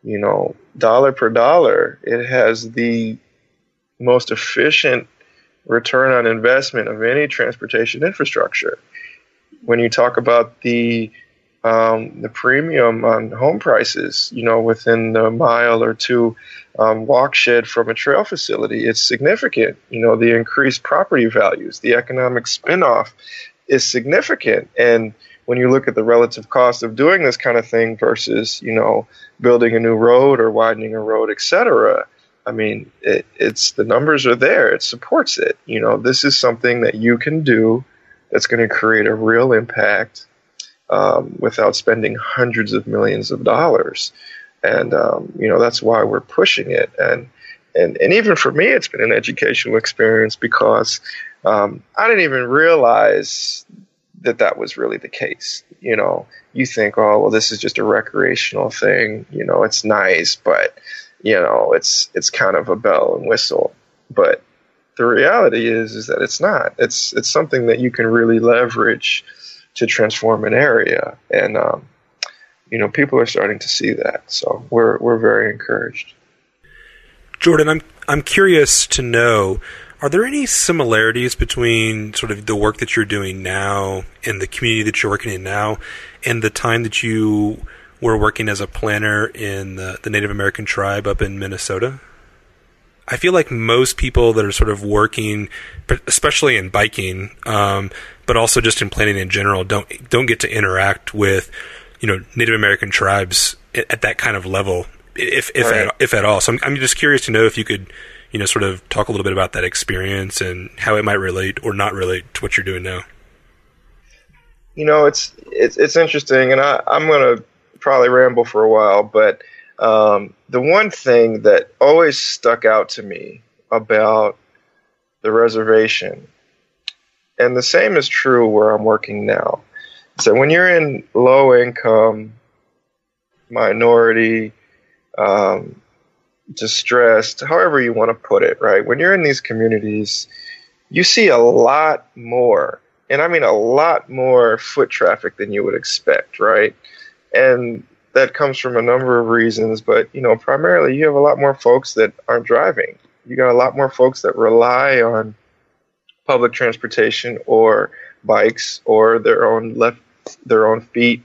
you know, dollar per dollar, it has the most efficient return on investment of any transportation infrastructure. When you talk about the um, the premium on home prices, you know, within a mile or two um, walk shed from a trail facility, it's significant. You know, the increased property values, the economic spinoff is significant. And when you look at the relative cost of doing this kind of thing versus, you know, building a new road or widening a road, et cetera, I mean, it, it's the numbers are there. It supports it. You know, this is something that you can do that's going to create a real impact um, without spending hundreds of millions of dollars. And um, you know, that's why we're pushing it. And and and even for me, it's been an educational experience because um, I didn't even realize that that was really the case. You know, you think, oh, well, this is just a recreational thing. You know, it's nice, but you know, it's it's kind of a bell and whistle. But the reality is is that it's not. It's it's something that you can really leverage to transform an area, and um, you know, people are starting to see that. So we're we're very encouraged. Jordan, I'm I'm curious to know are there any similarities between sort of the work that you're doing now and the community that you're working in now and the time that you were working as a planner in the, the Native American tribe up in Minnesota. I feel like most people that are sort of working, especially in biking, um, but also just in planning in general, don't don't get to interact with, you know, Native American tribes at, at that kind of level, if if right. at, if at all. So I'm, I'm just curious to know if you could, you know, sort of talk a little bit about that experience and how it might relate or not relate to what you're doing now. You know, it's it's it's interesting, and I, I'm going to probably ramble for a while, but um, the one thing that always stuck out to me about the reservation, and the same is true where I'm working now, is that when you're in low income, minority, um, distressed, however you want to put it, right? When you're in these communities, you see a lot more, and I mean a lot more foot traffic than you would expect, right? and that comes from a number of reasons. But you know, primarily you have a lot more folks that aren't driving. You got a lot more folks that rely on public transportation or bikes or their own left their own feet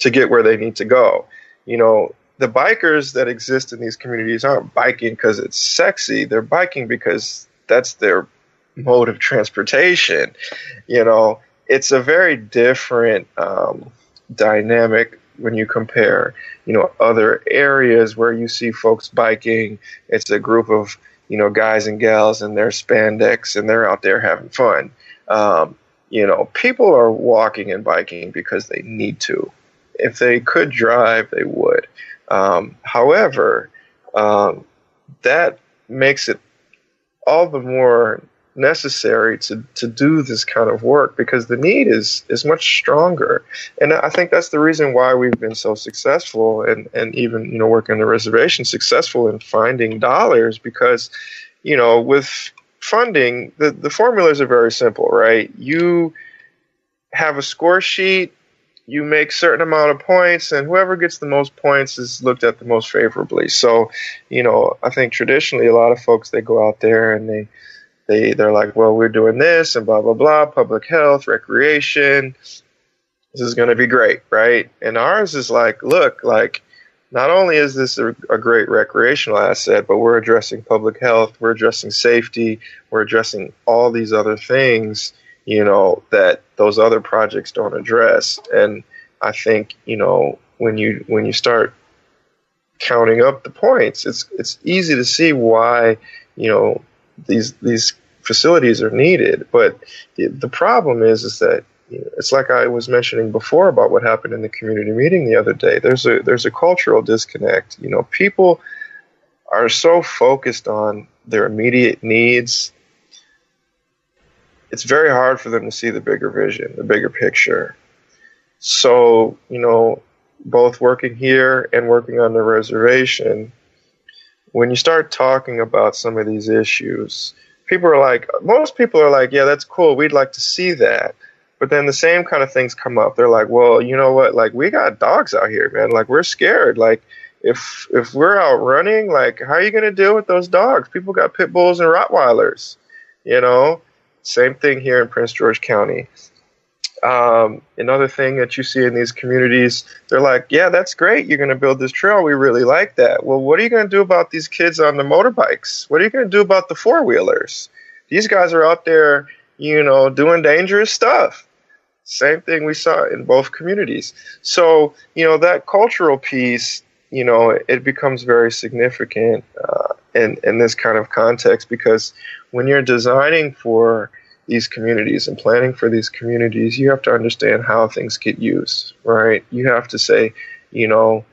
to get where they need to go. You know, the bikers that exist in these communities aren't biking because it's sexy. They're biking because that's their mode of transportation. You know, it's a very different um, dynamic when you compare, you know, other areas where you see folks biking. It's a group of, you know, guys and gals in their spandex and they're out there having fun. Um, you know, people are walking and biking because they need to. If they could drive, they would. Um, however, um, that makes it all the more necessary to, to do this kind of work because the need is is much stronger. And i think that's the reason why we've been so successful and and even you know working on the reservation successful in finding dollars because you know with funding the the formulas are very simple right? You have a score sheet you make certain amount of points and whoever gets the most points is looked at the most favorably so you know i think traditionally a lot of folks they go out there and they they they're like, well, we're doing this and blah blah blah, public health, recreation. This is going to be great, right? And ours is like, look, like not only is this a, a, great recreational asset, but we're addressing public health, we're addressing safety, we're addressing all these other things, you know, that those other projects don't address. And I think, you know, when you when you start counting up the points, it's it's easy to see why, you know, these these facilities are needed. But the, the problem is is that you know, it's like I was mentioning before about what happened in the community meeting the other day. There's a there's a cultural disconnect. You know, people are so focused on their immediate needs. It's very hard for them to see the bigger vision, the bigger picture. So, you know, both working here and working on the reservation, when you start talking about some of these issues, people are like, most people are like, yeah, that's cool. We'd like to see that. But then the same kind of things come up. They're like, well, you know what? Like, we got dogs out here, man. Like, we're scared. Like, if if we're out running, like, how are you going to deal with those dogs? People got pit bulls and Rottweilers. You know, same thing here in Prince George County. Um, another thing that you see in these communities, they're like, yeah, that's great. You're going to build this trail. We really like that. Well, what are you going to do about these kids on the motorbikes? What are you going to do about the four wheelers? These guys are out there, you know, doing dangerous stuff. Same thing we saw in both communities. So, you know, that cultural piece, you know, it becomes very significant uh, in, in this kind of context because when you're designing for these communities and planning for these communities, you have to understand how things get used, right? You have to say, you know,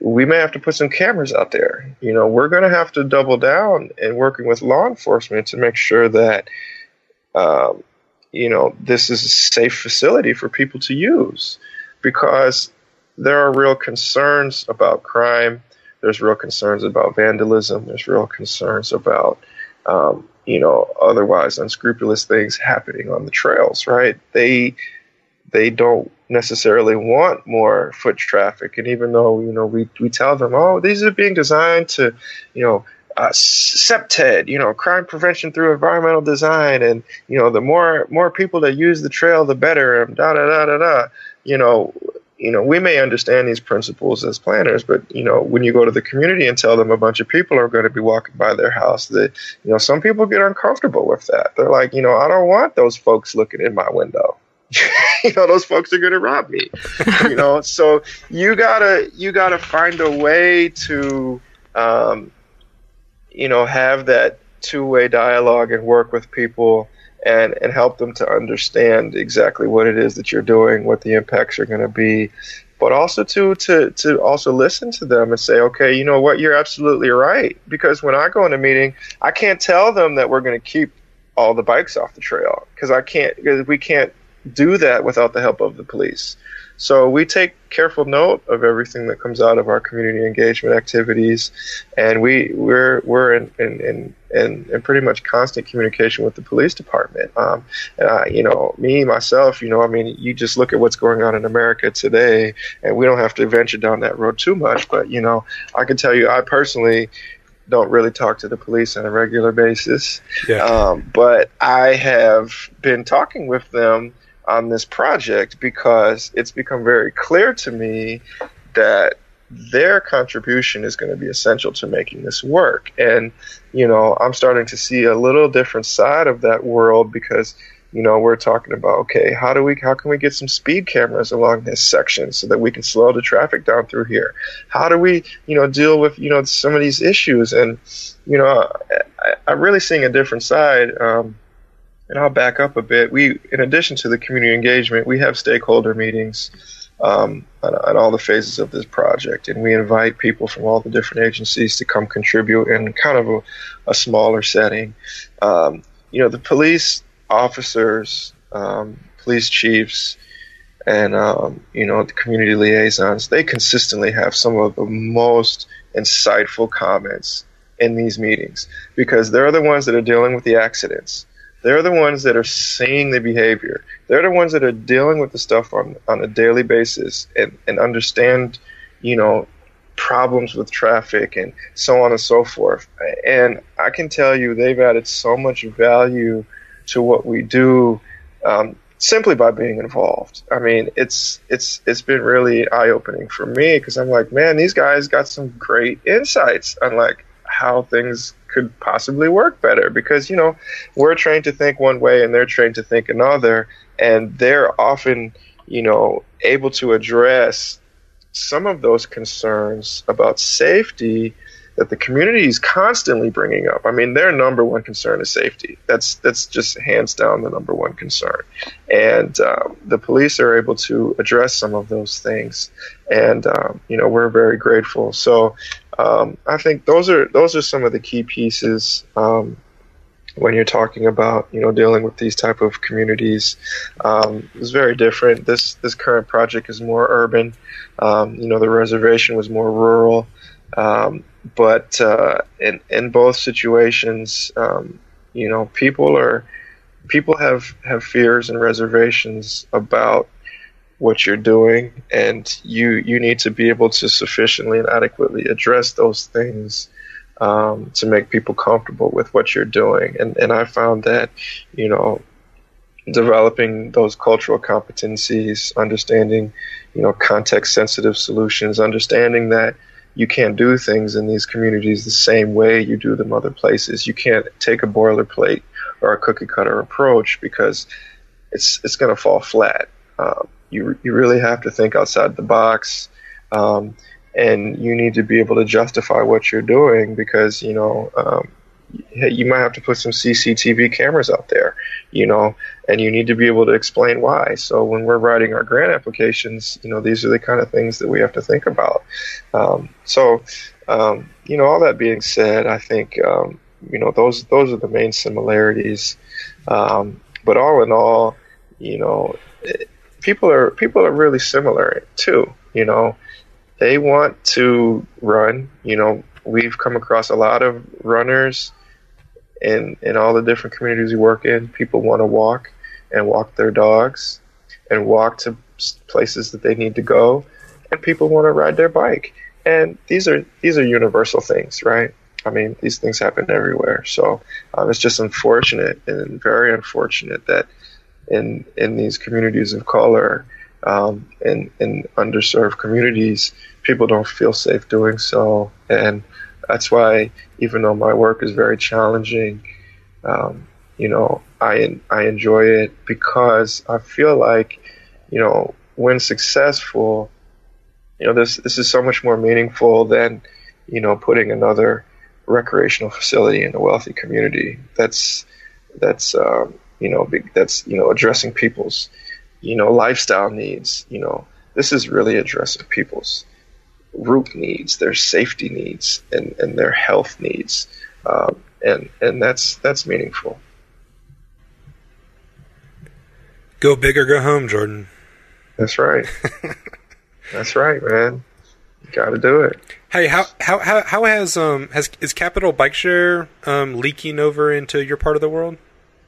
we may have to put some cameras out there. You know, we're going to have to double down in working with law enforcement to make sure that, um, you know, this is a safe facility for people to use because there are real concerns about crime. There's real concerns about vandalism. There's real concerns about um, you know, otherwise unscrupulous things happening on the trails, right? They they don't necessarily want more foot traffic, and even though you know we we tell them, oh, these are being designed to, you know, uh, CPTED, you know, crime prevention through environmental design, and you know, the more more people that use the trail, the better, and da da da da da. You know, you know, we may understand these principles as planners, but you know, when you go to the community and tell them a bunch of people are going to be walking by their house, that you know, some people get uncomfortable with that. They're like, you know, I don't want those folks looking in my window. you know, those folks are going to rob me. you know, so you gotta you gotta find a way to, um, you know, have that two way dialogue and work with people and and help them to understand exactly what it is that you're doing, what the impacts are going to be, but also to to to also listen to them and say, okay, you know what, you're absolutely right. Because when I go in a meeting, I can't tell them that we're going to keep all the bikes off the trail because I can't because we can't do that without the help of the police. So we take careful note of everything that comes out of our community engagement activities, and we we're we're in in, in, in, in pretty much constant communication with the police department. Um, and I, you know, me myself, you know, I mean, you just look at what's going on in America today, and we don't have to venture down that road too much. But you know, I can tell you, I personally don't really talk to the police on a regular basis. Yeah. Um, but I have been talking with them on this project because it's become very clear to me that their contribution is going to be essential to making this work. And, you know, I'm starting to see a little different side of that world because, you know, we're talking about, okay, how do we, how can we get some speed cameras along this section so that we can slow the traffic down through here? How do we, you know, deal with, you know, some of these issues? And, you know, I, am really seeing a different side. Um, and I'll back up a bit. We, in addition to the community engagement, we have stakeholder meetings um, on, on, all the phases of this project, and we invite people from all the different agencies to come contribute in kind of a, a smaller setting. Um, you know, the police officers, um, police chiefs, and um, you know the community liaisons, they consistently have some of the most insightful comments in these meetings because they're the ones that are dealing with the accidents. They're the ones that are seeing the behavior. They're the ones that are dealing with the stuff on, on a daily basis and, and understand, you know, problems with traffic and so on and so forth. And I can tell you they've added so much value to what we do um, simply by being involved. I mean, it's it's it's been really eye opening for me because I'm like, man, these guys got some great insights on like how things could possibly work better because you know we're trained to think one way and they're trained to think another and they're often you know able to address some of those concerns about safety that the community is constantly bringing up. I mean, their number one concern is safety. That's that's just hands down the number one concern, and um, the police are able to address some of those things, and um, you know we're very grateful. So um, I think those are those are some of the key pieces um, when you're talking about you know dealing with these type of communities. Um, it's very different. This this current project is more urban. Um, you know, the reservation was more rural. Um, but uh, in in both situations, um, you know, people are people have have fears and reservations about what you're doing, and you you need to be able to sufficiently and adequately address those things um, to make people comfortable with what you're doing. And and I found that, you know, developing those cultural competencies, understanding, you know, context sensitive solutions, understanding that you can't do things in these communities the same way you do them other places. You can't take a boilerplate or a cookie cutter approach because it's it's going to fall flat. Um, you you really have to think outside the box, um, and you need to be able to justify what you're doing because you know um, you might have to put some CCTV cameras out there, you know, and you need to be able to explain why. So when we're writing our grant applications, you know, these are the kind of things that we have to think about. Um, so, um, you know, all that being said, I think, um, you know, those those are the main similarities. Um, but all in all, you know, it, people are people are really similar too. You know, they want to run. You know, we've come across a lot of runners in in all the different communities we work in, people want to walk and walk their dogs and walk to places that they need to go, and people want to ride their bike. And these are these are universal things, right? I mean, these things happen everywhere. So um, it's just unfortunate and very unfortunate that in in these communities of color, um, in in underserved communities, people don't feel safe doing so, and that's why, even though my work is very challenging, um, you know, I I enjoy it because I feel like, you know, when successful, you know, this this is so much more meaningful than, you know, putting another recreational facility in a wealthy community. That's that's um, you know that's you know addressing people's you know lifestyle needs. You know, this is really addressing people's root needs, their safety needs, and, and their health needs, um, and and that's that's meaningful. Go big or go home, Jordan. That's right. that's right, man. You Got to do it. Hey, how how how how has um has is Capital Bike Share um leaking over into your part of the world?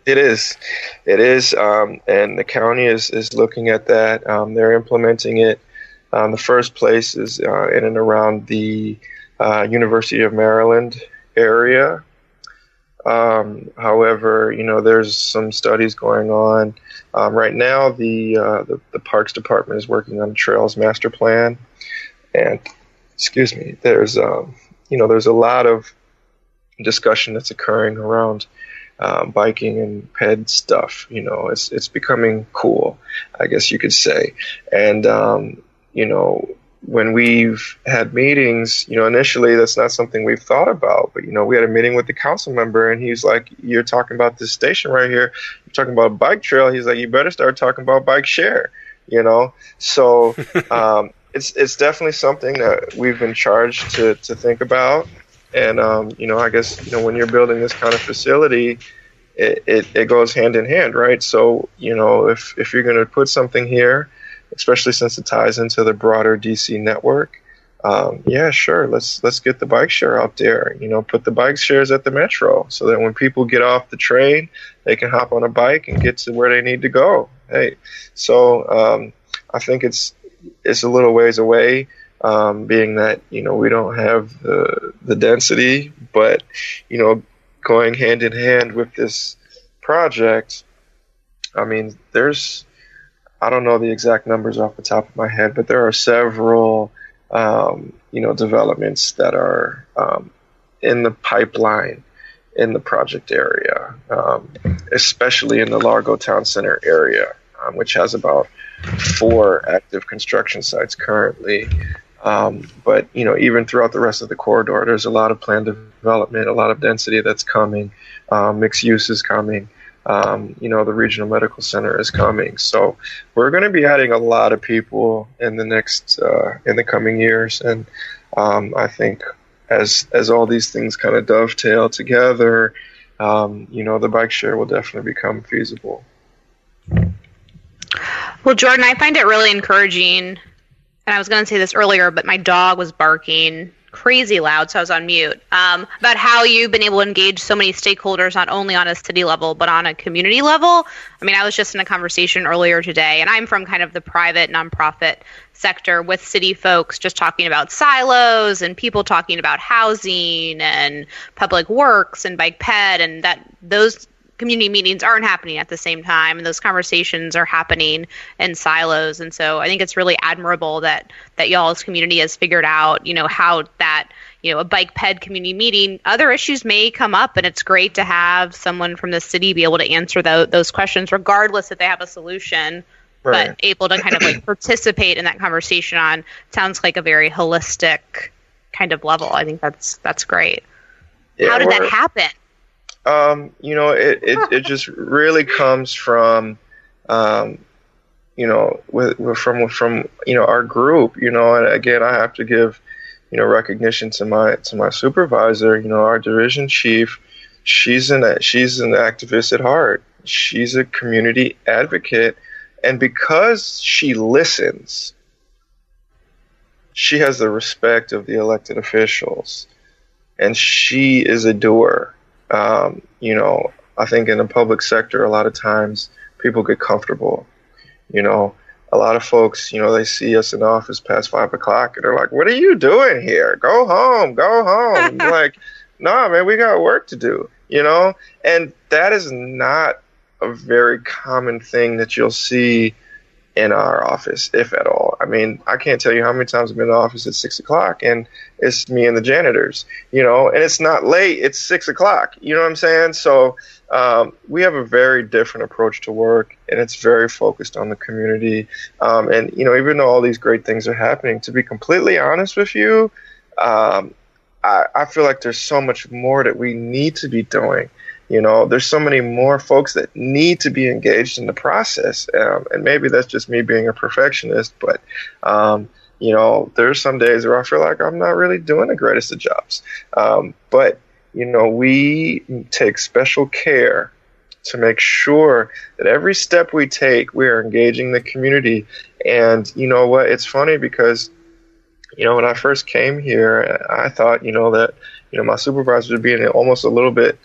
It is, it is, um, and the county is is looking at that. Um, they're implementing it um, the first place is uh, in and around the uh, University of Maryland area. Um, however, you know, there's some studies going on. Um, right now, the, uh, the, the Parks Department is working on a trails master plan, and excuse me, there's um, you know there's a lot of discussion that's occurring around um, biking and ped stuff. You know, it's it's becoming cool, I guess you could say, and um, you know, when we've had meetings, you know, initially that's not something we've thought about, but you know, we had a meeting with the council member and he's like, You're talking about this station right here, you're talking about a bike trail. He's like, You better start talking about bike share, you know? So um, it's it's definitely something that we've been charged to, to think about. And um, you know, I guess, you know, when you're building this kind of facility, it, it, it goes hand in hand, right? So, you know, if, if you're going to put something here, especially since it ties into the broader DC network, um, yeah, sure. Let's let's get the bike share out there. You know, put the bike shares at the metro so that when people get off the train, they can hop on a bike and get to where they need to go. Hey, so um, I think it's it's a little ways away, um, being that you know we don't have the the density, but you know, going hand in hand with this project, I mean, there's I don't know the exact numbers off the top of my head, but there are several um, you know, developments that are um, in the pipeline in the project area, um, especially in the Largo Town Center area, um, which has about four active construction sites currently. Um, but you know, even throughout the rest of the corridor, there's a lot of planned development, a lot of density that's coming, uh, mixed use is coming um, you know, the regional medical center is coming. So we're going to be adding a lot of people in the next uh, in the coming years, and um, I think as as all these things kind of dovetail together, um, you know, the bike share will definitely become feasible. Well, Jordan, I find it really encouraging, and I was going to say this earlier, but my dog was barking crazy loud, so I was on mute. Um, about how you've been able to engage so many stakeholders, not only on a city level, but on a community level. I mean, I was just in a conversation earlier today, and I'm from kind of the private nonprofit sector with city folks just talking about silos and people talking about housing and public works and bike ped and that those community meetings aren't happening at the same time and those conversations are happening in silos. And so i think it's really admirable that that y'all's community has figured out you know how that you know a bike ped community meeting other issues may come up and it's great to have someone from the city be able to answer the, those questions regardless if they have a solution right. but able to kind of like participate in that conversation on sounds like a very holistic kind of level. I think that's that's great. Yeah, how did that happen um, you know, it, it, it just really comes from, um, you know, with, from from you know our group. You know, and again, I have to give, you know, recognition to my to my supervisor. You know, our division chief. She's an she's an activist at heart. She's a community advocate, and because she listens, she has the respect of the elected officials, and she is a doer um, you know, I think in the public sector, a lot of times people get comfortable. You know, a lot of folks, you know, they see us in the office past five o'clock and they're like, "What are you doing here? Go home, go home." like, nah, man, we got work to do. You know, and that is not a very common thing that you'll see in our office, if at all. I mean, I can't tell you how many times I've been in the office at six o'clock and it's me and the janitors, you know, and it's not late, it's six o'clock. You know what I'm saying? So um, we have a very different approach to work and it's very focused on the community. Um, and, you know, even though all these great things are happening, to be completely honest with you, um, I, I feel like there's so much more that we need to be doing. You know, there's so many more folks that need to be engaged in the process, um, and maybe that's just me being a perfectionist. But um, you know, there's some days where I feel like I'm not really doing the greatest of jobs. Um, but you know, we take special care to make sure that every step we take, we are engaging the community. And you know what? It's funny because you know when I first came here, I thought you know that you know my supervisors would be almost a little bit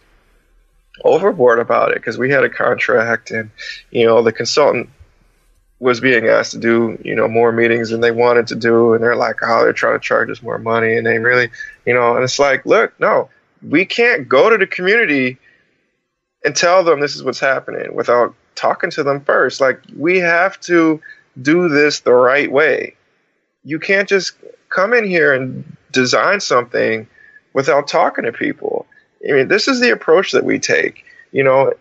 overboard about it because we had a contract and you know the consultant was being asked to do you know more meetings than they wanted to do and they're like oh they're trying to charge us more money and they really you know and it's like look no we can't go to the community and tell them this is what's happening without talking to them first. Like we have to do this the right way. You can't just come in here and design something without talking to people I mean, this is the approach that we take, you know.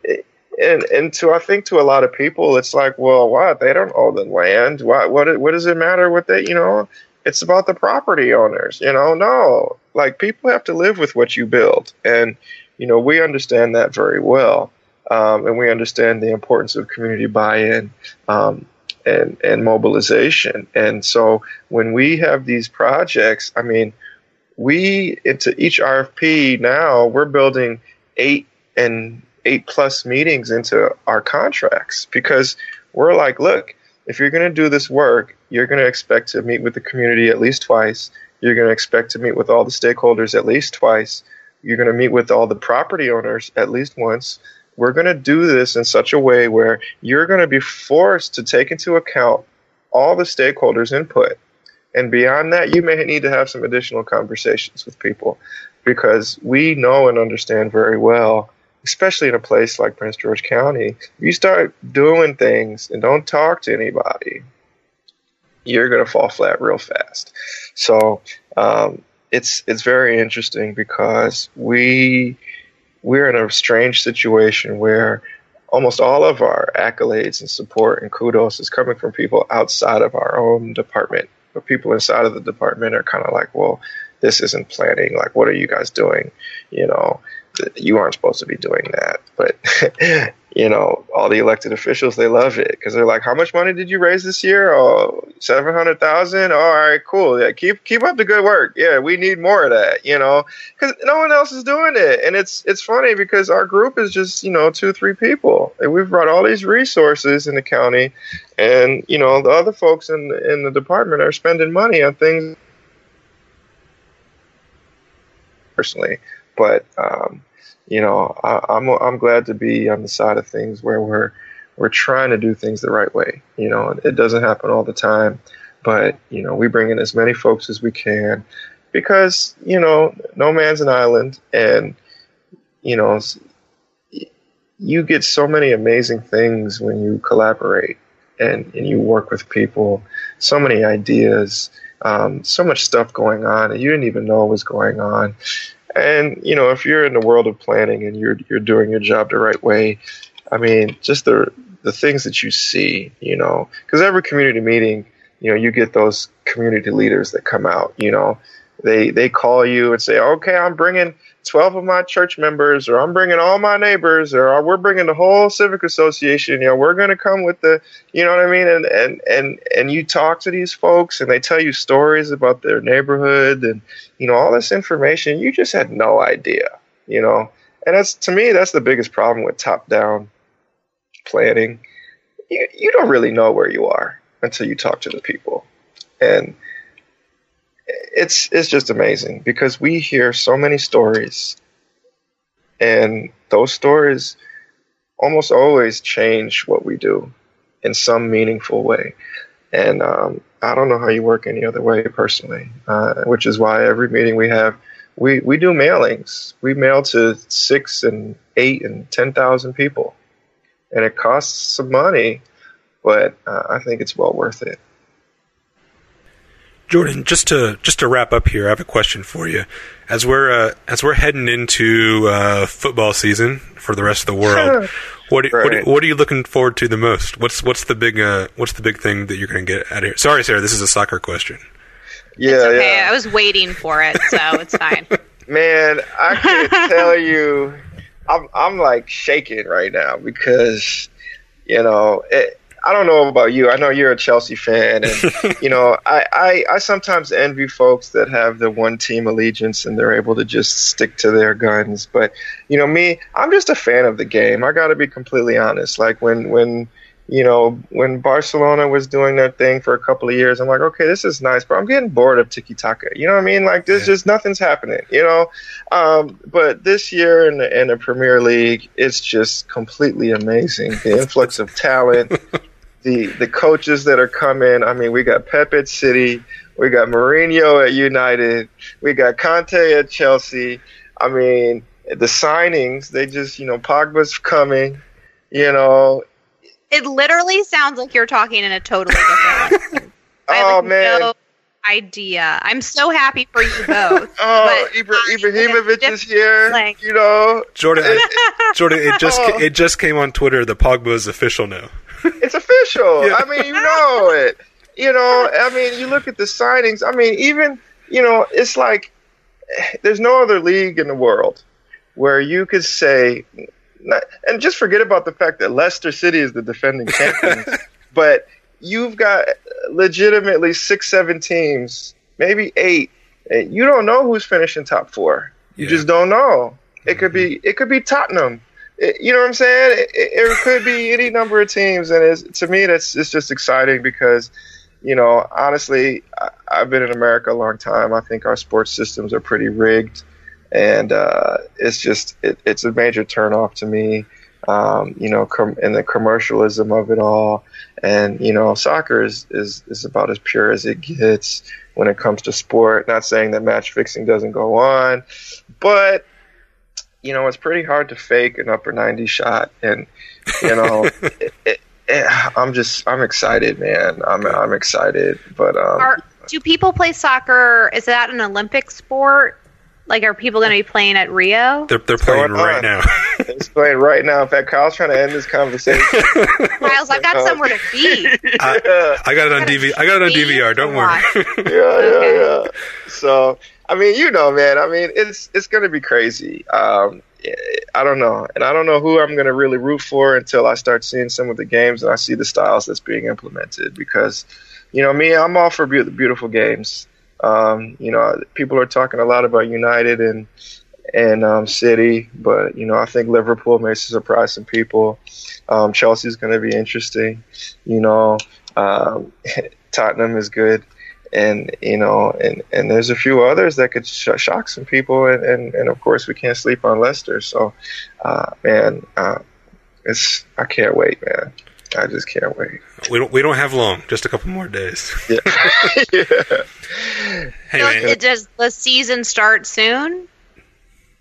And and to I think to a lot of people, it's like, well, what? They don't own the land. What what what does it matter what they, you know? It's about the property owners, you know. No, like people have to live with what you build, and you know we understand that very well, um, and we understand the importance of community buy-in. Um, and, and mobilization. And so when we have these projects, I mean, we into each RFP now we're building eight and eight plus meetings into our contracts because we're like, look, if you're going to do this work, you're going to expect to meet with the community at least twice. You're going to expect to meet with all the stakeholders at least twice. You're going to meet with all the property owners at least once. We're going to do this in such a way where you're going to be forced to take into account all the stakeholders' input. And beyond that, you may need to have some additional conversations with people because we know and understand very well, especially in a place like Prince George County, if you start doing things and don't talk to anybody, you're going to fall flat real fast. So um, it's it's very interesting because we we're in a strange situation where almost all of our accolades and support and kudos is coming from people outside of our own department. But people inside of the department are kind of like, well, this isn't planning. Like, what are you guys doing? You know, you aren't supposed to be doing that. But, you know, all the elected officials, they love it because they're like, how much money did you raise this year? Oh, 700,000. All right, cool. Yeah, keep, keep up the good work. Yeah, we need more of that, you know, because no one else is doing it. And it's, it's funny because our group is just, you know, two, three people. And we've brought all these resources in the county. And, you know, the other folks in, in the department are spending money on things personally. But um, you know, I, I'm I'm glad to be on the side of things where we're we're trying to do things the right way. You know, it doesn't happen all the time, but you know, we bring in as many folks as we can because you know, no man's an island, and you know, you get so many amazing things when you collaborate and, and you work with people. So many ideas um, so much stuff going on, and you didn't even know was going on. And you know, if you're in the world of planning and you're you're doing your job the right way, I mean, just the the things that you see, you know, because every community meeting, you know, you get those community leaders that come out, you know, they they call you and say, okay, I'm bringing 12 of my church members, or I'm bringing all my neighbors, or we're bringing the whole civic association. You know, we're going to come with the, you know what I mean? And, and, and, and you talk to these folks and they tell you stories about their neighborhood and, you know, all this information. You just had no idea, you know? And that's, to me, that's the biggest problem with top down planning. You, you don't really know where you are until you talk to the people. And, it's it's just amazing because we hear so many stories, and those stories almost always change what we do in some meaningful way. And um, I don't know how you work any other way personally, uh, which is why every meeting we have, we, we do mailings. We mail to six and eight and 10,000 people. And it costs some money, but uh, I think it's well worth it. Jordan, just to just to wrap up here, I have a question for you. As we're uh, as we're heading into uh, football season for the rest of the world, what, right. what what are you looking forward to the most? What's what's the big uh, what's the big thing that you're going to get out of here? Sorry, Sara, this is a soccer question. Yeah, it's okay. Yeah. I was waiting for it, so it's fine. Man, I can tell you, I'm I'm like shaking right now because you know it, I don't know about you. I know you're a Chelsea fan, and you know, I, I, I sometimes envy folks that have the one team allegiance and they're able to just stick to their guns. But you know, me, I'm just a fan of the game. I got to be completely honest. Like when when you know when Barcelona was doing their thing for a couple of years, I'm like, okay, this is nice, but I'm getting bored of tiki taka. You know what I mean? Like there's yeah. just nothing's happening. You know, um, but this year in the, in the Premier League, it's just completely amazing. The influx of talent. the the coaches that are coming. I mean, we got Pep at City, we got Mourinho at United, we got Conte at Chelsea. I mean, the signings, they just, you know, Pogba's coming, you know. It literally sounds like you're talking in a totally different oh, like man. No idea. I'm so happy for you both. oh, Ibra- Ibrahimovic is here. Like, you know, Jordan. It, Jordan, it just oh. it just came on Twitter. The Pogba is official now it's official. Yeah. I mean, you know it. You know, I mean, you look at the signings. I mean, even you know, it's like there's no other league in the world where you could say, and just forget about the fact that Leicester City is the defending champions, but you've got legitimately six, seven teams, maybe eight. And you don't know who's finishing top four. You yeah. just don't know. It could be mm-hmm. it could be Tottenham you know what I'm saying? It, it, could be any number of teams, and to me, that's it's just exciting because, you know, honestly, I, I've been in America a long time. I think our sports systems are pretty rigged, and uh, it's just it, it's a major turnoff to me. Um, you know, com- and the commercialism of it all, and you know, soccer is, is is about as pure as it gets when it comes to sport. Not saying that match fixing doesn't go on, but you know, it's pretty hard to fake an upper 90 shot. And, you know, it, it, it, I'm just, I'm excited, man. I'm, I'm excited. But, um, are, do people play soccer? Is that an Olympic sport? Like, are people going to be playing at Rio? They're, they're playing right now. it's playing right now. In fact, Kyle's trying to end this conversation. Kyle's, I've got somewhere to be. I, I got it on DV. I got it on DVR. Don't worry. yeah, yeah, yeah. So, I mean, you know, man. I mean, it's it's to be crazy. Um, I don't know, and I don't know who I'm to really root for until I start seeing some of the games and I see the styles that's being implemented. Because, you know, me, I'm all for be- beautiful games. Um, you know, people are talking a lot about United and and um, City, but you know, I think Liverpool may surprise some people. Um, Chelsea's going to be interesting. You know, um, Tottenham is good and you know, and and there's a few others that could sh- shock some people, and, and and of course we can't sleep on Leicester. So, uh, man, uh, it's I can't wait, man. I just can't wait. We don't we don't have long, just a couple more days. Yeah. yeah. Hey, so man. does the season start soon?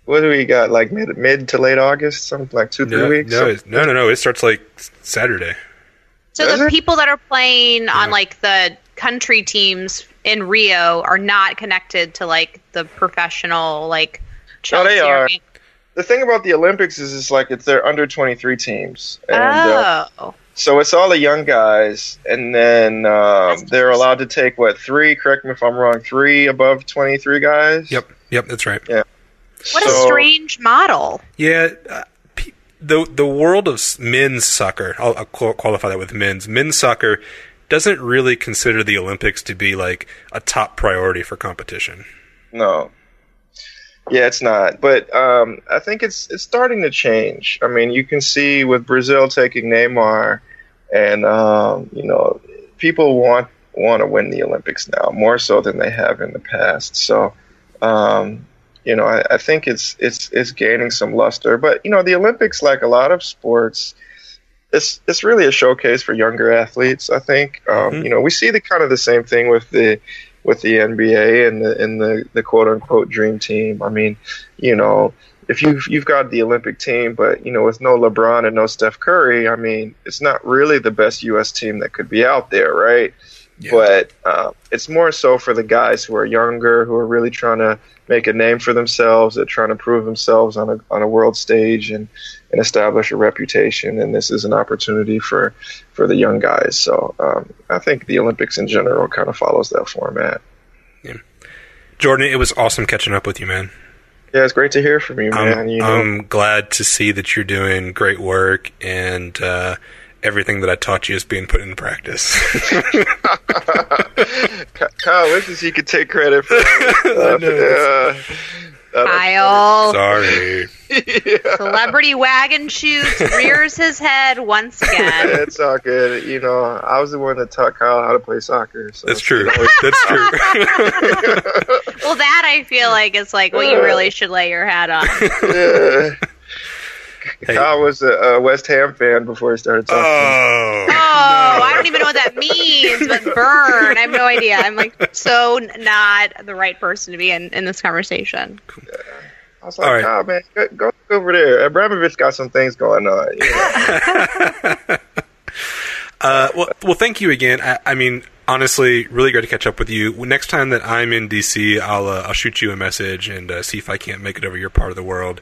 What do we got? Like mid mid to late August, something like two no, three weeks. No, no, no, no. It starts like Saturday. So Does the it? people that are playing yeah. on like the country teams in Rio are not connected to like the professional like. Chelsea no, they are. The thing about the Olympics is, it's like it's their under twenty three teams. And, uh, oh. Uh, so it's all the young guys, and then uh, they're allowed to take what three? Correct me if I'm wrong. Three above twenty three guys. Yep, yep, that's right. Yeah. What so, a strange model. Yeah, uh, the the world of men's soccer. I'll, I'll qualify that with men's. Men's soccer doesn't really consider the Olympics to be like a top priority for competition. No. Yeah, it's not. But um, I think it's it's starting to change. I mean, you can see with Brazil taking Neymar, and um, you know, people want want to win the Olympics now more so than they have in the past. So, um, you know, I, I think it's it's it's gaining some luster. But you know, the Olympics, like a lot of sports, it's it's really a showcase for younger athletes. I think um, mm-hmm. you know we see the kind of the same thing with the with the NBA and the and the, the quote unquote dream team. I mean, you know, if you've you've got the Olympic team, but you know, with no LeBron and no Steph Curry, I mean, it's not really the best U.S. team that could be out there, right? Yeah. But uh, it's more so for the guys who are younger, who are really trying to make a name for themselves, they're trying to prove themselves on a on a world stage and and establish a reputation. And this is an opportunity for for the young guys. So um, I think the Olympics in general kind of follows that format. Yeah. Jordan, it was awesome catching up with you, man. Yeah, it's great to hear from you, man. I'm, you know. I'm glad to see that you're doing great work and. Uh, everything that I taught you is being put into practice. Kyle wishes he could take credit for that. Uh, Kyle. Sorry. Celebrity wagon shoots, rears his head once again. it's all good. You know, I was the one that taught Kyle how to play soccer. So That's true. That's true. well, that I feel like is like what you really should lay your hat on. Yeah. Hey. I was a, a, West Ham fan before I started talking. Oh, oh no. I don't even know what that means. But burn, I have no idea. I'm like so not the right person to be in, in this conversation. Yeah. I was like, All right. oh man, go, go, over there. Abramovich got some things going on. You know? uh, well, well, thank you again. I, I, mean, honestly, really great to catch up with you. Next time that I'm in DC, I'll uh, I'll shoot you a message and uh, see if I can't make it over your part of the world.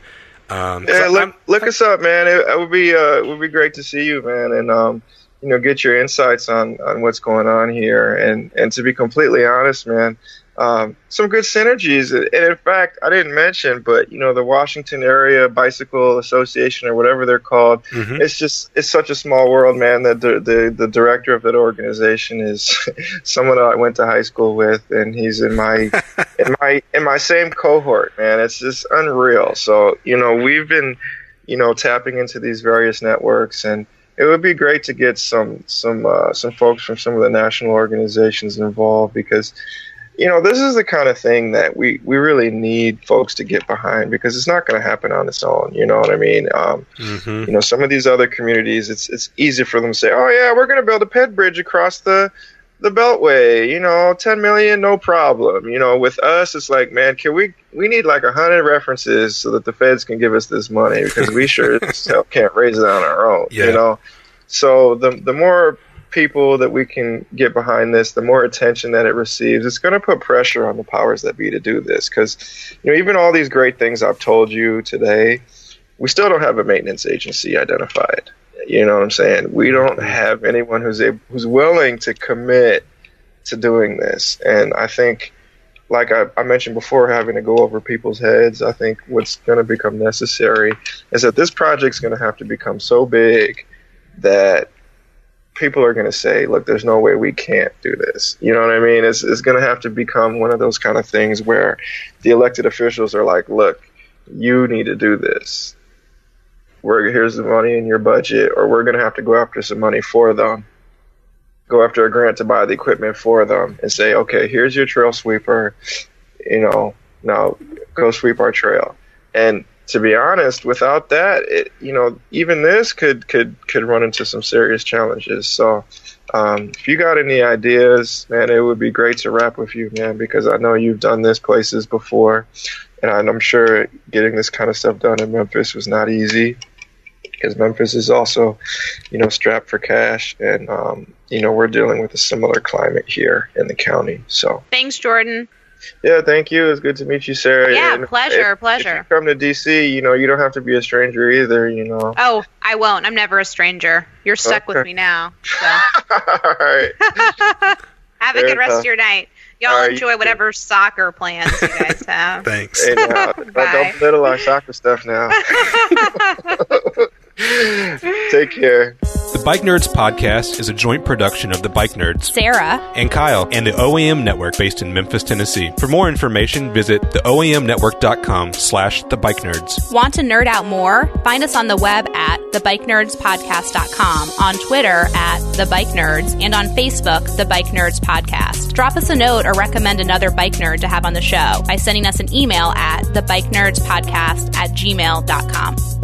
Um, yeah, look, look us up, man. It, it, would be uh, it would be great to see you, man, and um, you know, get your insights on on what's going on here. And and to be completely honest, man, um, some good synergies. And in fact, I didn't mention, but you know, the Washington Area Bicycle Association or whatever they're called, mm-hmm. it's just it's such a small world, man. That the, the the director of that organization is someone I went to high school with, and he's in my in my in my same cohort, man. It's just unreal. So you know, we've been you know, tapping into these various networks, and it would be great to get some some uh, some folks from some of the national organizations involved because you know, this is the kind of thing that we, we really need folks to get behind because it's not going to happen on its own. You know what I mean? Um, mm-hmm. You know, some of these other communities, it's it's easy for them to say, "Oh yeah, we're going to build a ped bridge across the the Beltway." You know, ten million, no problem. You know, with us, it's like, man, can we we need like a hundred references so that the feds can give us this money because we sure can't raise it on our own. Yeah. You know, so the the more people that we can get behind this, the more attention that it receives, it's going to put pressure on the powers that be to do this. Because, you know, even all these great things I've told you today, we still don't have a maintenance agency identified. You know what I'm saying? We don't have anyone who's able, who's willing to commit to doing this. And I think, like I, I mentioned before, having to go over people's heads, I think what's going to become necessary is that this project's going to have to become so big that people are going to say, look, there's no way we can't do this. You know what I mean? It's, it's going to have to become one of those kind of things where the elected officials are like, look, you need to do this. We're, here's the money in your budget, or we're going to have to go after some money for them. Go after a grant to buy the equipment for them and say, okay, here's your trail sweeper. You know, now go sweep our trail. And to be honest, without that, it, you know, even this could could could run into some serious challenges. So, um, if you got any ideas, man, it would be great to rap with you, man, because I know you've done this places before, and I'm sure getting this kind of stuff done in Memphis was not easy. Because Memphis is also, you know, strapped for cash, and um, you know we're dealing with a similar climate here in the county. So, thanks, Jordan. Yeah, thank you. It's good to meet you, Sara. Yeah, and pleasure, if, pleasure. If you come to DC, you know, you don't have to be a stranger either, you know. Oh, I won't. I'm never a stranger. You're stuck okay. with me now. So. All right. have Fair a good rest of uh, your night. Y'all right, enjoy whatever soccer plans you guys have. Thanks. Hey, now, don't belittle our soccer stuff now. Take care. The Bike Nerds podcast is a joint production of the Bike Nerds, Sara, and Kyle, and the OAM Network based in Memphis, Tennessee. For more information, visit theoamnetwork.com slash the Bike Nerds. Want to nerd out more? Find us on the web at thebikeNerdsPodcast.com, on Twitter at The Bike Nerds, and on Facebook, The Bike Nerds Podcast. Drop us a note or recommend another bike nerd to have on the show by sending us an email at thebikeNerdsPodcast at gmail.com.